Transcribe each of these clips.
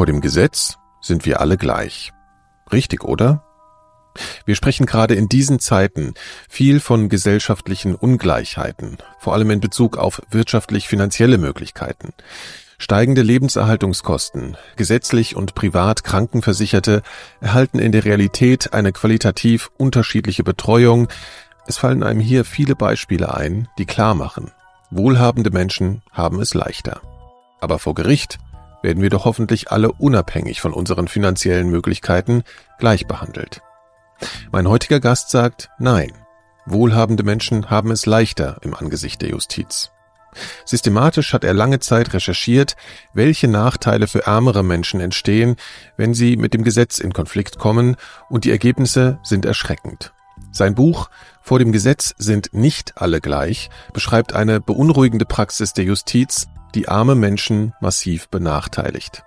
Vor dem Gesetz sind wir alle gleich. Richtig, oder? Wir sprechen gerade in diesen Zeiten viel von gesellschaftlichen Ungleichheiten, vor allem in Bezug auf wirtschaftlich-finanzielle Möglichkeiten. Steigende Lebenserhaltungskosten, gesetzlich und privat Krankenversicherte erhalten in der Realität eine qualitativ unterschiedliche Betreuung. Es fallen einem hier viele Beispiele ein, die klar machen, wohlhabende Menschen haben es leichter. Aber vor Gericht werden wir doch hoffentlich alle unabhängig von unseren finanziellen Möglichkeiten gleich behandelt. Mein heutiger Gast sagt Nein. Wohlhabende Menschen haben es leichter im Angesicht der Justiz. Systematisch hat er lange Zeit recherchiert, welche Nachteile für ärmere Menschen entstehen, wenn sie mit dem Gesetz in Konflikt kommen, und die Ergebnisse sind erschreckend. Sein Buch Vor dem Gesetz sind nicht alle gleich beschreibt eine beunruhigende Praxis der Justiz, die arme Menschen massiv benachteiligt.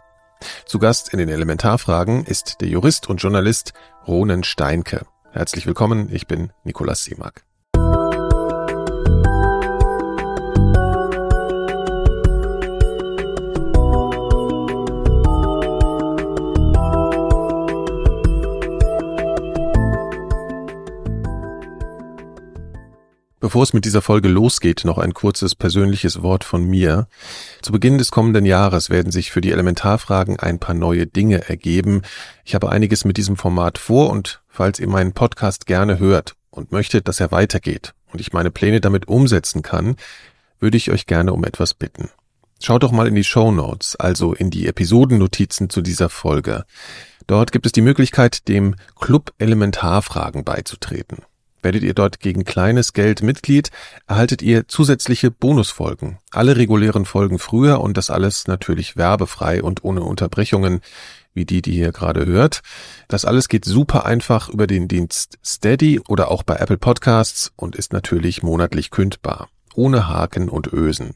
Zu Gast in den Elementarfragen ist der Jurist und Journalist Ronen Steinke. Herzlich willkommen, ich bin Nikolaus Seemack. Bevor es mit dieser Folge losgeht, noch ein kurzes persönliches Wort von mir. Zu Beginn des kommenden Jahres werden sich für die Elementarfragen ein paar neue Dinge ergeben. Ich habe einiges mit diesem Format vor und falls ihr meinen Podcast gerne hört und möchtet, dass er weitergeht und ich meine Pläne damit umsetzen kann, würde ich euch gerne um etwas bitten. Schaut doch mal in die Show Notes, also in die Episodennotizen zu dieser Folge. Dort gibt es die Möglichkeit, dem Club Elementarfragen beizutreten. Werdet ihr dort gegen kleines Geld Mitglied, erhaltet ihr zusätzliche Bonusfolgen. Alle regulären Folgen früher und das alles natürlich werbefrei und ohne Unterbrechungen, wie die, die ihr gerade hört. Das alles geht super einfach über den Dienst Steady oder auch bei Apple Podcasts und ist natürlich monatlich kündbar. Ohne Haken und Ösen.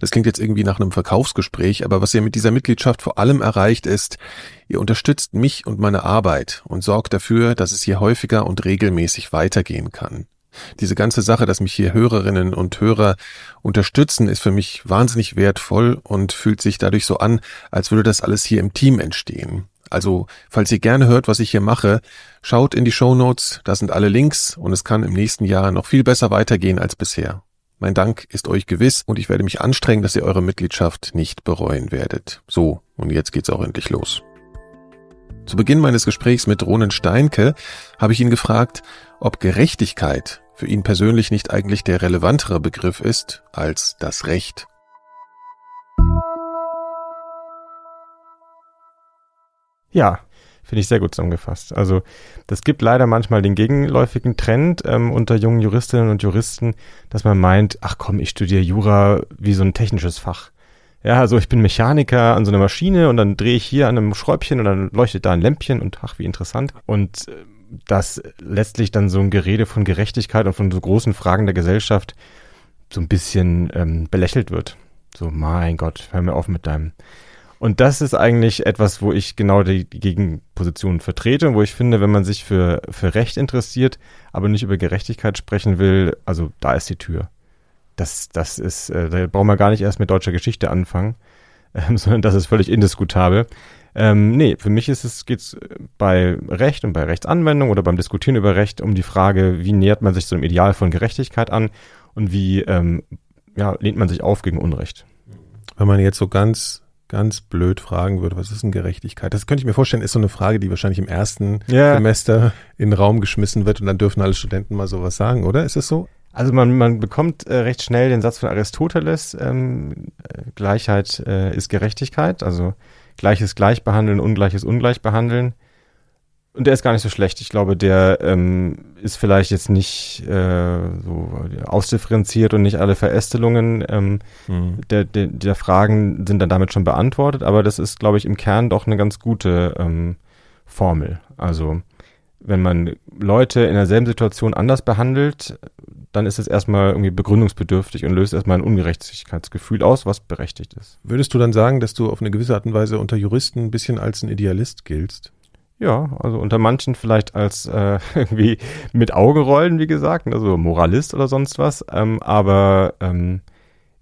Das klingt jetzt irgendwie nach einem Verkaufsgespräch, aber was ihr mit dieser Mitgliedschaft vor allem erreicht ist, ihr unterstützt mich und meine Arbeit und sorgt dafür, dass es hier häufiger und regelmäßig weitergehen kann. Diese ganze Sache, dass mich hier Hörerinnen und Hörer unterstützen, ist für mich wahnsinnig wertvoll und fühlt sich dadurch so an, als würde das alles hier im Team entstehen. Also, falls ihr gerne hört, was ich hier mache, schaut in die Show Notes, da sind alle Links und es kann im nächsten Jahr noch viel besser weitergehen als bisher. Mein Dank ist euch gewiss und ich werde mich anstrengen, dass ihr eure Mitgliedschaft nicht bereuen werdet. So, und jetzt geht's auch endlich los. Zu Beginn meines Gesprächs mit Ronen Steinke habe ich ihn gefragt, ob Gerechtigkeit für ihn persönlich nicht eigentlich der relevantere Begriff ist als das Recht. Ja, Finde ich sehr gut zusammengefasst. Also das gibt leider manchmal den gegenläufigen Trend ähm, unter jungen Juristinnen und Juristen, dass man meint, ach komm, ich studiere Jura wie so ein technisches Fach. Ja, also ich bin Mechaniker an so einer Maschine und dann drehe ich hier an einem Schräubchen und dann leuchtet da ein Lämpchen und ach, wie interessant. Und äh, dass letztlich dann so ein Gerede von Gerechtigkeit und von so großen Fragen der Gesellschaft so ein bisschen ähm, belächelt wird. So, mein Gott, hör mir auf mit deinem und das ist eigentlich etwas, wo ich genau die, Gegenposition vertrete und wo ich finde, wenn man sich für, für Recht interessiert, aber nicht über Gerechtigkeit sprechen will, also da ist die Tür. Das, das ist, äh, da brauchen wir gar nicht erst mit deutscher Geschichte anfangen, ähm, sondern das ist völlig indiskutabel. Ähm, nee, für mich ist es, geht's bei Recht und bei Rechtsanwendung oder beim Diskutieren über Recht um die Frage, wie nähert man sich so einem Ideal von Gerechtigkeit an und wie ähm, ja, lehnt man sich auf gegen Unrecht. Wenn man jetzt so ganz ganz blöd fragen würde, was ist denn Gerechtigkeit? Das könnte ich mir vorstellen, ist so eine Frage, die wahrscheinlich im ersten yeah. Semester in den Raum geschmissen wird und dann dürfen alle Studenten mal sowas sagen, oder? Ist es so? Also man, man bekommt äh, recht schnell den Satz von Aristoteles, ähm, Gleichheit äh, ist Gerechtigkeit, also Gleiches gleich behandeln, Ungleiches ungleich behandeln. Und der ist gar nicht so schlecht. Ich glaube, der ähm, ist vielleicht jetzt nicht äh, so ausdifferenziert und nicht alle Verästelungen ähm, mhm. der, der, der Fragen sind dann damit schon beantwortet, aber das ist, glaube ich, im Kern doch eine ganz gute ähm, Formel. Also wenn man Leute in derselben Situation anders behandelt, dann ist es erstmal irgendwie begründungsbedürftig und löst erstmal ein Ungerechtigkeitsgefühl aus, was berechtigt ist. Würdest du dann sagen, dass du auf eine gewisse Art und Weise unter Juristen ein bisschen als ein Idealist giltst? Ja, also unter manchen vielleicht als äh, irgendwie mit Augenrollen, wie gesagt, also Moralist oder sonst was. Ähm, aber ähm,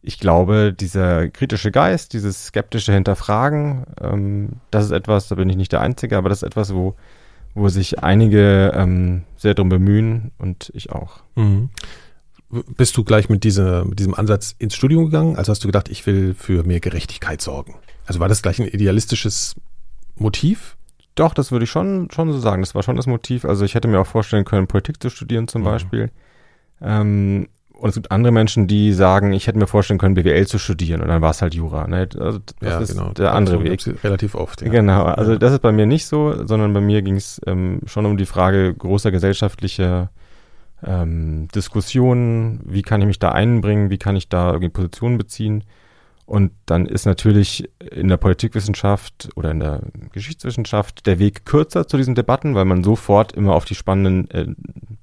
ich glaube, dieser kritische Geist, dieses skeptische Hinterfragen, ähm, das ist etwas, da bin ich nicht der Einzige, aber das ist etwas, wo, wo sich einige ähm, sehr darum bemühen und ich auch. Mhm. Bist du gleich mit, dieser, mit diesem Ansatz ins Studium gegangen? Also hast du gedacht, ich will für mehr Gerechtigkeit sorgen? Also war das gleich ein idealistisches Motiv? Doch, das würde ich schon, schon so sagen. Das war schon das Motiv. Also ich hätte mir auch vorstellen können, Politik zu studieren zum mhm. Beispiel. Ähm, und es gibt andere Menschen, die sagen, ich hätte mir vorstellen können, BWL zu studieren und dann war es halt Jura. Ne? Also das ja, ist genau. der andere Weg. Relativ oft. Ja. Genau, also ja. das ist bei mir nicht so, sondern bei mir ging es ähm, schon um die Frage großer gesellschaftlicher ähm, Diskussionen, wie kann ich mich da einbringen, wie kann ich da irgendwie Positionen beziehen. Und dann ist natürlich in der Politikwissenschaft oder in der Geschichtswissenschaft der Weg kürzer zu diesen Debatten, weil man sofort immer auf die spannenden äh,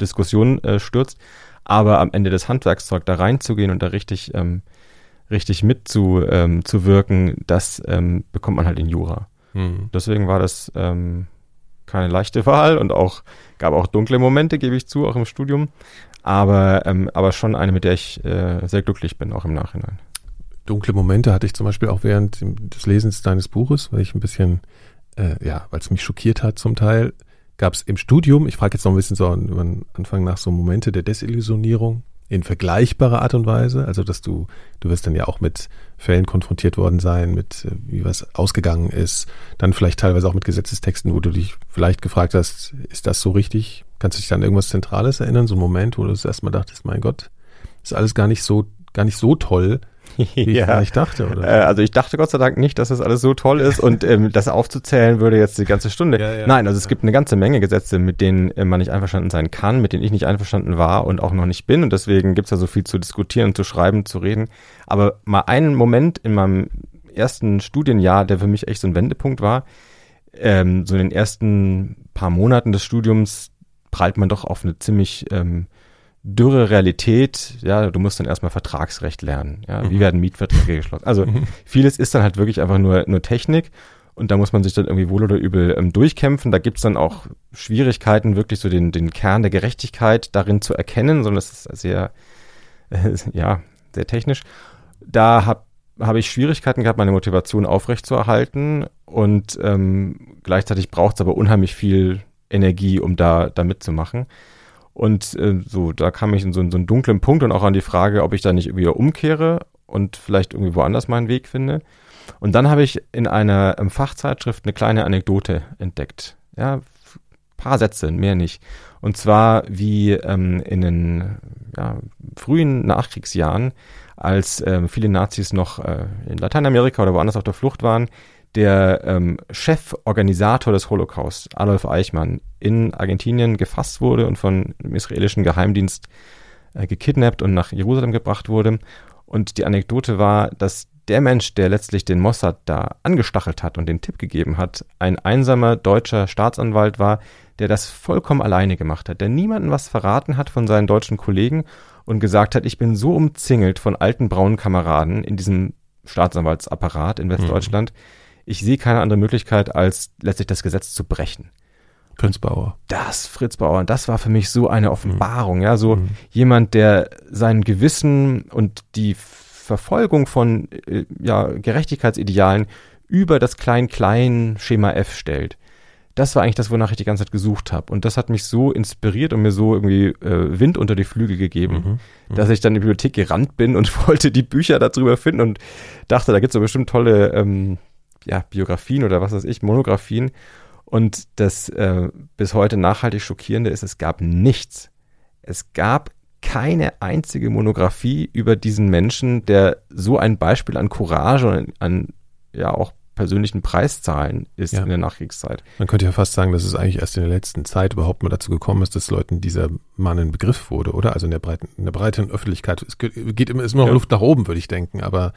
Diskussionen äh, stürzt. Aber am Ende das Handwerkszeug da reinzugehen und da richtig, ähm, richtig mitzuwirken, ähm, das ähm, bekommt man halt in Jura. Mhm. Deswegen war das ähm, keine leichte Wahl und auch gab auch dunkle Momente, gebe ich zu, auch im Studium. Aber, ähm, aber schon eine, mit der ich äh, sehr glücklich bin, auch im Nachhinein dunkle Momente hatte ich zum Beispiel auch während des Lesens deines Buches, weil ich ein bisschen, äh, ja, weil es mich schockiert hat zum Teil, gab es im Studium, ich frage jetzt noch ein bisschen so am Anfang nach so Momente der Desillusionierung in vergleichbarer Art und Weise, also dass du, du wirst dann ja auch mit Fällen konfrontiert worden sein, mit äh, wie was ausgegangen ist, dann vielleicht teilweise auch mit Gesetzestexten, wo du dich vielleicht gefragt hast, ist das so richtig? Kannst du dich an irgendwas Zentrales erinnern, so ein Moment, wo du das erstmal dachtest, mein Gott, ist alles gar nicht so, gar nicht so toll, wie ja. ich dachte, oder? Äh, also ich dachte Gott sei Dank nicht, dass das alles so toll ist und ähm, das aufzuzählen würde jetzt die ganze Stunde. Ja, ja, Nein, also es gibt eine ganze Menge Gesetze, mit denen äh, man nicht einverstanden sein kann, mit denen ich nicht einverstanden war und auch noch nicht bin und deswegen gibt's da so viel zu diskutieren, zu schreiben, zu reden. Aber mal einen Moment in meinem ersten Studienjahr, der für mich echt so ein Wendepunkt war, ähm, so in den ersten paar Monaten des Studiums prallt man doch auf eine ziemlich ähm, dürre Realität, ja, du musst dann erstmal Vertragsrecht lernen, ja, wie mhm. werden Mietverträge geschlossen. Also mhm. vieles ist dann halt wirklich einfach nur, nur Technik und da muss man sich dann irgendwie wohl oder übel ähm, durchkämpfen. Da gibt's dann auch Schwierigkeiten, wirklich so den, den Kern der Gerechtigkeit darin zu erkennen, sondern das ist sehr, äh, ja, sehr technisch. Da habe hab ich Schwierigkeiten gehabt, meine Motivation aufrechtzuerhalten und ähm, gleichzeitig braucht's aber unheimlich viel Energie, um da, da mitzumachen. Und äh, so, da kam ich in so, in so einen dunklen Punkt und auch an die Frage, ob ich da nicht irgendwie umkehre und vielleicht irgendwie woanders meinen Weg finde. Und dann habe ich in einer ähm, Fachzeitschrift eine kleine Anekdote entdeckt. Ja, paar Sätze, mehr nicht. Und zwar wie ähm, in den ja, frühen Nachkriegsjahren, als ähm, viele Nazis noch äh, in Lateinamerika oder woanders auf der Flucht waren, der ähm, Cheforganisator des Holocaust, Adolf Eichmann, in Argentinien gefasst wurde und von dem israelischen Geheimdienst äh, gekidnappt und nach Jerusalem gebracht wurde. Und die Anekdote war, dass der Mensch, der letztlich den Mossad da angestachelt hat und den Tipp gegeben hat, ein einsamer deutscher Staatsanwalt war, der das vollkommen alleine gemacht hat, der niemandem was verraten hat von seinen deutschen Kollegen und gesagt hat, ich bin so umzingelt von alten braunen Kameraden in diesem Staatsanwaltsapparat in Westdeutschland, mhm ich sehe keine andere Möglichkeit, als letztlich das Gesetz zu brechen. Fritz Bauer. Das, Fritz Bauer, das war für mich so eine Offenbarung, mhm. ja, so mhm. jemand, der sein Gewissen und die Verfolgung von äh, ja, Gerechtigkeitsidealen über das Klein-Klein-Schema F stellt. Das war eigentlich das, wonach ich die ganze Zeit gesucht habe. Und das hat mich so inspiriert und mir so irgendwie äh, Wind unter die Flügel gegeben, mhm. mhm. dass ich dann in die Bibliothek gerannt bin und wollte die Bücher darüber finden und dachte, da gibt es so bestimmt tolle ähm, ja, Biografien oder was weiß ich, Monographien. Und das äh, bis heute nachhaltig schockierende ist, es gab nichts. Es gab keine einzige Monographie über diesen Menschen, der so ein Beispiel an Courage und an ja auch persönlichen Preiszahlen ist ja. in der Nachkriegszeit. Man könnte ja fast sagen, dass es eigentlich erst in der letzten Zeit überhaupt mal dazu gekommen ist, dass Leuten dieser Mann ein Begriff wurde, oder? Also in der breiten, in der breiten Öffentlichkeit. Es geht immer, ist immer ja. Luft nach oben, würde ich denken, aber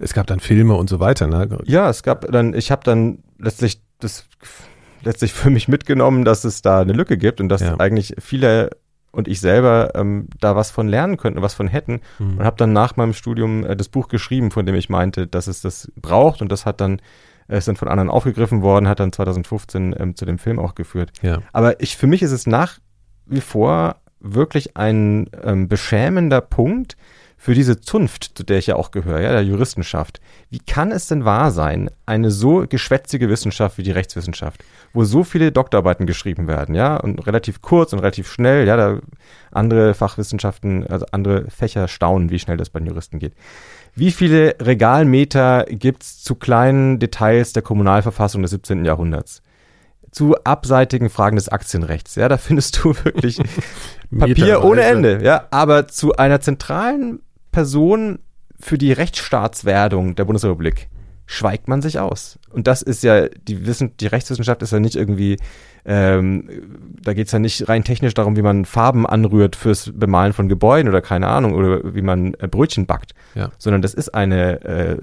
es gab dann Filme und so weiter, ne? Ja, es gab dann, ich habe dann letztlich das letztlich für mich mitgenommen, dass es da eine Lücke gibt und dass ja. eigentlich viele und ich selber ähm, da was von lernen könnten, was von hätten mhm. und habe dann nach meinem Studium äh, das Buch geschrieben, von dem ich meinte, dass es das braucht und das hat dann äh, ist dann von anderen aufgegriffen worden, hat dann 2015 ähm, zu dem Film auch geführt. Ja. Aber ich für mich ist es nach wie vor wirklich ein ähm, beschämender Punkt, für diese Zunft, zu der ich ja auch gehöre, ja, der Juristenschaft, wie kann es denn wahr sein, eine so geschwätzige Wissenschaft wie die Rechtswissenschaft, wo so viele Doktorarbeiten geschrieben werden, ja, und relativ kurz und relativ schnell, ja, da andere Fachwissenschaften, also andere Fächer staunen, wie schnell das bei den Juristen geht. Wie viele Regalmeter gibt's zu kleinen Details der Kommunalverfassung des 17. Jahrhunderts? Zu abseitigen Fragen des Aktienrechts. Ja, da findest du wirklich Papier ohne Ende. Ja, aber zu einer zentralen Person für die Rechtsstaatswerdung der Bundesrepublik schweigt man sich aus. Und das ist ja, die, Wissen, die Rechtswissenschaft ist ja nicht irgendwie, ähm, da geht's ja nicht rein technisch darum, wie man Farben anrührt fürs Bemalen von Gebäuden oder keine Ahnung, oder wie man äh, Brötchen backt, ja. sondern das ist eine äh,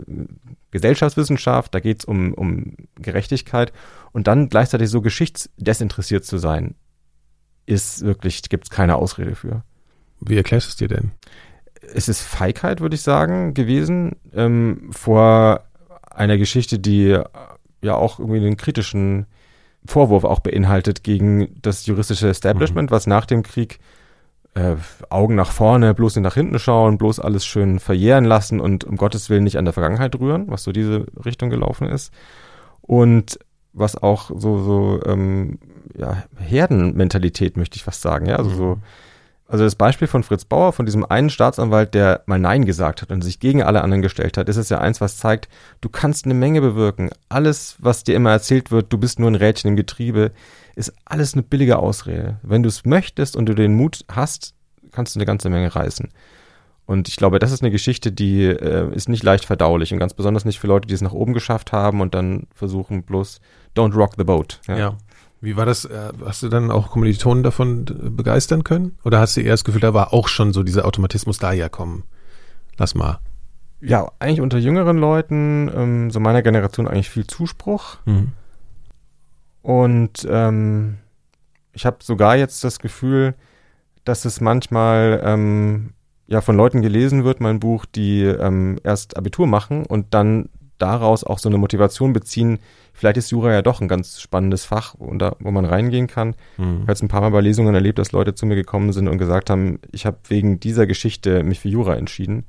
Gesellschaftswissenschaft, da geht's um, um Gerechtigkeit und dann gleichzeitig so geschichtsdesinteressiert zu sein, ist wirklich, gibt's keine Ausrede für. Wie erklärst du es dir denn? Es ist Feigheit, würde ich sagen, gewesen, ähm, vor einer Geschichte, die äh, ja auch irgendwie einen kritischen Vorwurf auch beinhaltet gegen das juristische Establishment, mhm. was nach dem Krieg äh, Augen nach vorne, bloß nicht nach hinten schauen, bloß alles schön verjähren lassen und um Gottes Willen nicht an der Vergangenheit rühren, was so diese Richtung gelaufen ist. Und was auch so, so ähm, ja, Herdenmentalität, möchte ich fast sagen, ja, also mhm. so also das Beispiel von Fritz Bauer, von diesem einen Staatsanwalt, der mal Nein gesagt hat und sich gegen alle anderen gestellt hat, ist es ja eins, was zeigt, du kannst eine Menge bewirken. Alles, was dir immer erzählt wird, du bist nur ein Rädchen im Getriebe, ist alles eine billige Ausrede. Wenn du es möchtest und du den Mut hast, kannst du eine ganze Menge reißen. Und ich glaube, das ist eine Geschichte, die äh, ist nicht leicht verdaulich und ganz besonders nicht für Leute, die es nach oben geschafft haben und dann versuchen bloß, don't rock the boat. Ja. ja. Wie war das? Äh, hast du dann auch Kommilitonen davon begeistern können? Oder hast du eher das Gefühl, da war auch schon so dieser Automatismus da, ja komm, lass mal. Ja, eigentlich unter jüngeren Leuten, ähm, so meiner Generation eigentlich viel Zuspruch. Mhm. Und ähm, ich habe sogar jetzt das Gefühl, dass es manchmal ähm, ja von Leuten gelesen wird, mein Buch, die ähm, erst Abitur machen und dann daraus auch so eine Motivation beziehen, vielleicht ist Jura ja doch ein ganz spannendes Fach, da, wo man reingehen kann. Mhm. Ich habe jetzt ein paar Mal bei Lesungen erlebt, dass Leute zu mir gekommen sind und gesagt haben, ich habe wegen dieser Geschichte mich für Jura entschieden.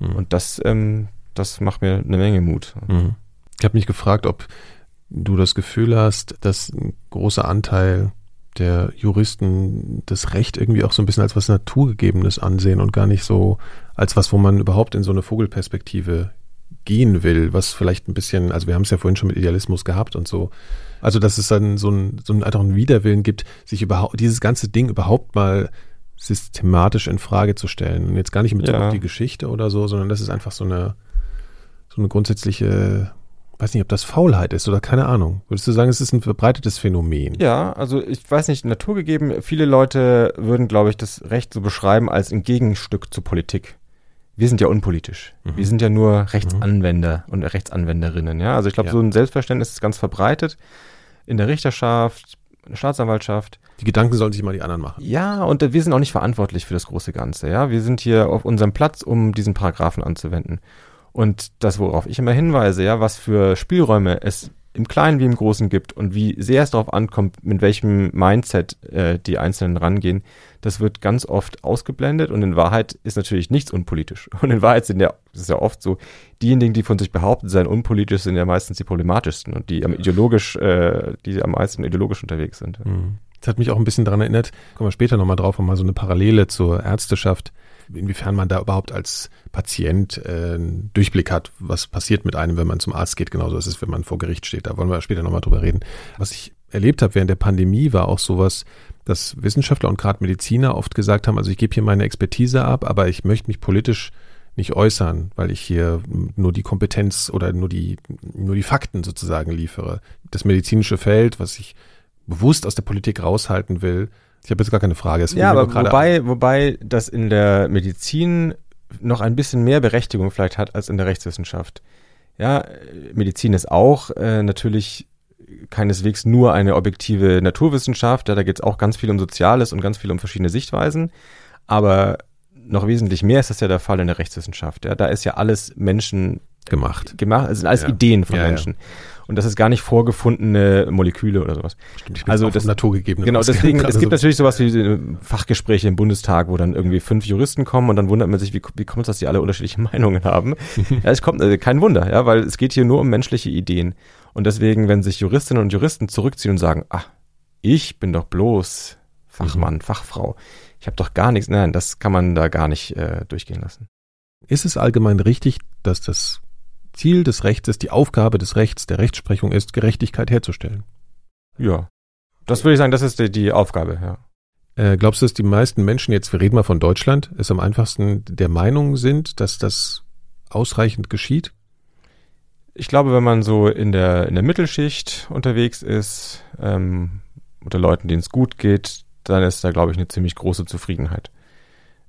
Mhm. Und das, ähm, das macht mir eine Menge Mut. Mhm. Ich habe mich gefragt, ob du das Gefühl hast, dass ein großer Anteil der Juristen das Recht irgendwie auch so ein bisschen als was Naturgegebenes ansehen und gar nicht so als was, wo man überhaupt in so eine Vogelperspektive gehen will, was vielleicht ein bisschen, also wir haben es ja vorhin schon mit Idealismus gehabt und so. Also, dass es dann so ein, so ein einfach einen Widerwillen gibt, sich überhaupt, dieses ganze Ding überhaupt mal systematisch in Frage zu stellen. Und jetzt gar nicht mit ja. auf die Geschichte oder so, sondern das ist einfach so eine, so eine grundsätzliche, weiß nicht, ob das Faulheit ist oder keine Ahnung. Würdest du sagen, es ist ein verbreitetes Phänomen? Ja, also ich weiß nicht, naturgegeben, viele Leute würden, glaube ich, das Recht so beschreiben als ein Gegenstück zur Politik wir sind ja unpolitisch. Mhm. Wir sind ja nur Rechtsanwender mhm. und Rechtsanwenderinnen. Ja, also ich glaube, ja. so ein Selbstverständnis ist ganz verbreitet in der Richterschaft, in der Staatsanwaltschaft. Die Gedanken sollen sich mal die anderen machen. Ja, und wir sind auch nicht verantwortlich für das große Ganze. Ja, wir sind hier auf unserem Platz, um diesen Paragraphen anzuwenden. Und das, worauf ich immer hinweise, ja, was für Spielräume es im Kleinen wie im Großen gibt und wie sehr es darauf ankommt, mit welchem Mindset äh, die Einzelnen rangehen, das wird ganz oft ausgeblendet und in Wahrheit ist natürlich nichts unpolitisch. Und in Wahrheit sind ja, das ist ja oft so, diejenigen, die von sich behaupten, seien unpolitisch, sind ja meistens die problematischsten und die am ideologisch, äh, die am meisten ideologisch unterwegs sind. Mhm. Das hat mich auch ein bisschen daran erinnert, kommen wir später nochmal drauf, um mal so eine Parallele zur Ärzteschaft inwiefern man da überhaupt als Patient äh, einen Durchblick hat, was passiert mit einem, wenn man zum Arzt geht. Genauso ist es, wenn man vor Gericht steht. Da wollen wir später nochmal drüber reden. Was ich erlebt habe während der Pandemie, war auch sowas, dass Wissenschaftler und gerade Mediziner oft gesagt haben, also ich gebe hier meine Expertise ab, aber ich möchte mich politisch nicht äußern, weil ich hier nur die Kompetenz oder nur die, nur die Fakten sozusagen liefere. Das medizinische Feld, was ich bewusst aus der Politik raushalten will, ich habe jetzt gar keine Frage. Ja, aber wobei, wobei das in der Medizin noch ein bisschen mehr Berechtigung vielleicht hat als in der Rechtswissenschaft. Ja, Medizin ist auch äh, natürlich keineswegs nur eine objektive Naturwissenschaft. Ja, da geht es auch ganz viel um Soziales und ganz viel um verschiedene Sichtweisen. Aber noch wesentlich mehr ist das ja der Fall in der Rechtswissenschaft. Ja, da ist ja alles Menschen gemacht. Gemacht, also alles ja. Ideen von ja, Menschen. Ja. Und das ist gar nicht vorgefundene Moleküle oder sowas. Stimmt, Also das- naturgegebene Genau, deswegen, es gibt so- natürlich sowas wie äh, Fachgespräche im Bundestag, wo dann irgendwie fünf Juristen kommen und dann wundert man sich, wie, wie kommt es, dass die alle unterschiedliche Meinungen haben. ja, es kommt, äh, kein Wunder, ja, weil es geht hier nur um menschliche Ideen. Und deswegen, wenn sich Juristinnen und Juristen zurückziehen und sagen, ah, ich bin doch bloß Fachmann, Fachfrau, ich habe doch gar nichts, nein, das kann man da gar nicht äh, durchgehen lassen. Ist es allgemein richtig, dass das Ziel des Rechts ist, die Aufgabe des Rechts, der Rechtsprechung ist, Gerechtigkeit herzustellen? Ja. Das würde ich sagen, das ist die, die Aufgabe, ja. Äh, glaubst du, dass die meisten Menschen, jetzt wir reden mal von Deutschland, es am einfachsten der Meinung sind, dass das ausreichend geschieht? Ich glaube, wenn man so in der, in der Mittelschicht unterwegs ist, ähm, unter Leuten, denen es gut geht, dann ist da, glaube ich, eine ziemlich große Zufriedenheit.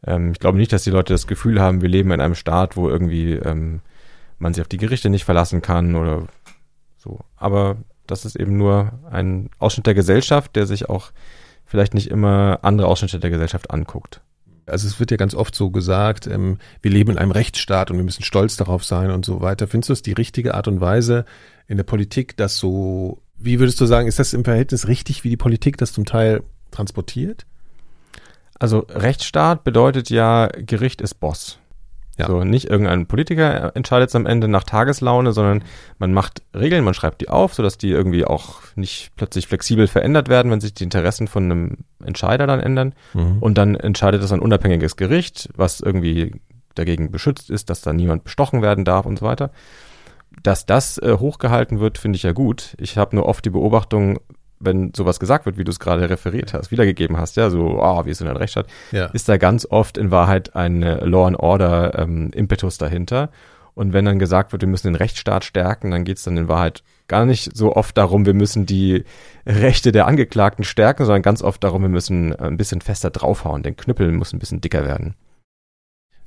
Ähm, ich glaube nicht, dass die Leute das Gefühl haben, wir leben in einem Staat, wo irgendwie ähm, man sich auf die Gerichte nicht verlassen kann oder so. Aber das ist eben nur ein Ausschnitt der Gesellschaft, der sich auch vielleicht nicht immer andere Ausschnitte der Gesellschaft anguckt. Also es wird ja ganz oft so gesagt, ähm, wir leben in einem Rechtsstaat und wir müssen stolz darauf sein und so weiter. Findest du es die richtige Art und Weise in der Politik, das so, wie würdest du sagen, ist das im Verhältnis richtig, wie die Politik das zum Teil transportiert? Also Rechtsstaat bedeutet ja, Gericht ist Boss. Ja. So, nicht irgendein Politiker entscheidet es am Ende nach Tageslaune, sondern man macht Regeln, man schreibt die auf, sodass die irgendwie auch nicht plötzlich flexibel verändert werden, wenn sich die Interessen von einem Entscheider dann ändern. Mhm. Und dann entscheidet das ein unabhängiges Gericht, was irgendwie dagegen beschützt ist, dass da niemand bestochen werden darf und so weiter. Dass das äh, hochgehalten wird, finde ich ja gut. Ich habe nur oft die Beobachtung, wenn sowas gesagt wird, wie du es gerade referiert hast, wiedergegeben hast, ja, so, ah, wir sind ein Rechtsstaat, ja. ist da ganz oft in Wahrheit ein äh, Law and Order ähm, Impetus dahinter. Und wenn dann gesagt wird, wir müssen den Rechtsstaat stärken, dann geht es dann in Wahrheit gar nicht so oft darum, wir müssen die Rechte der Angeklagten stärken, sondern ganz oft darum, wir müssen äh, ein bisschen fester draufhauen. Der Knüppel muss ein bisschen dicker werden.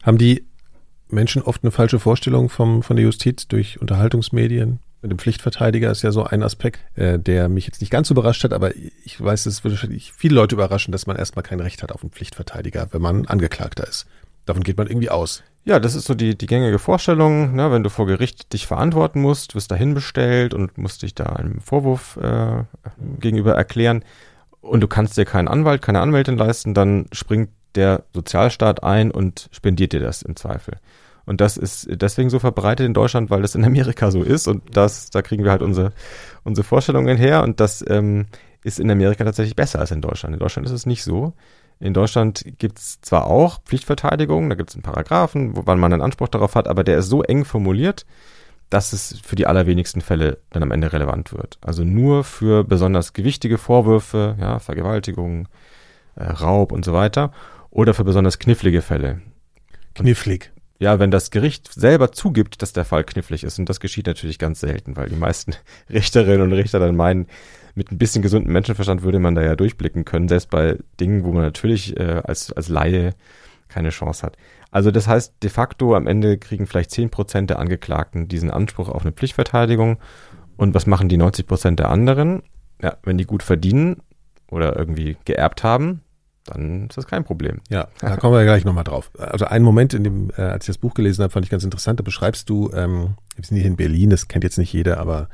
Haben die Menschen oft eine falsche Vorstellung vom, von der Justiz durch Unterhaltungsmedien? Mit dem Pflichtverteidiger ist ja so ein Aspekt, äh, der mich jetzt nicht ganz überrascht hat, aber ich weiß, es würde wahrscheinlich viele Leute überraschen, dass man erstmal kein Recht hat auf einen Pflichtverteidiger, wenn man Angeklagter ist. Davon geht man irgendwie aus. Ja, das ist so die, die gängige Vorstellung, ne, wenn du vor Gericht dich verantworten musst, wirst dahin bestellt und musst dich da einem Vorwurf äh, gegenüber erklären und du kannst dir keinen Anwalt, keine Anwältin leisten, dann springt der Sozialstaat ein und spendiert dir das im Zweifel. Und das ist deswegen so verbreitet in Deutschland, weil das in Amerika so ist und das, da kriegen wir halt unsere, unsere Vorstellungen her und das ähm, ist in Amerika tatsächlich besser als in Deutschland. In Deutschland ist es nicht so. In Deutschland gibt's zwar auch Pflichtverteidigung, da gibt's einen Paragraphen, wann man einen Anspruch darauf hat, aber der ist so eng formuliert, dass es für die allerwenigsten Fälle dann am Ende relevant wird. Also nur für besonders gewichtige Vorwürfe, ja, Vergewaltigung, äh, Raub und so weiter, oder für besonders knifflige Fälle. Knifflig. Ja, wenn das Gericht selber zugibt, dass der Fall knifflig ist, und das geschieht natürlich ganz selten, weil die meisten Richterinnen und Richter dann meinen, mit ein bisschen gesundem Menschenverstand würde man da ja durchblicken können, selbst bei Dingen, wo man natürlich äh, als, als Laie keine Chance hat. Also das heißt, de facto am Ende kriegen vielleicht 10% der Angeklagten diesen Anspruch auf eine Pflichtverteidigung. Und was machen die 90% der anderen? Ja, wenn die gut verdienen oder irgendwie geerbt haben, dann ist das kein Problem. Ja, da kommen wir gleich nochmal drauf. Also ein Moment, in dem, äh, als ich das Buch gelesen habe, fand ich ganz interessant. Da beschreibst du, ähm, wir sind hier in Berlin, das kennt jetzt nicht jeder, aber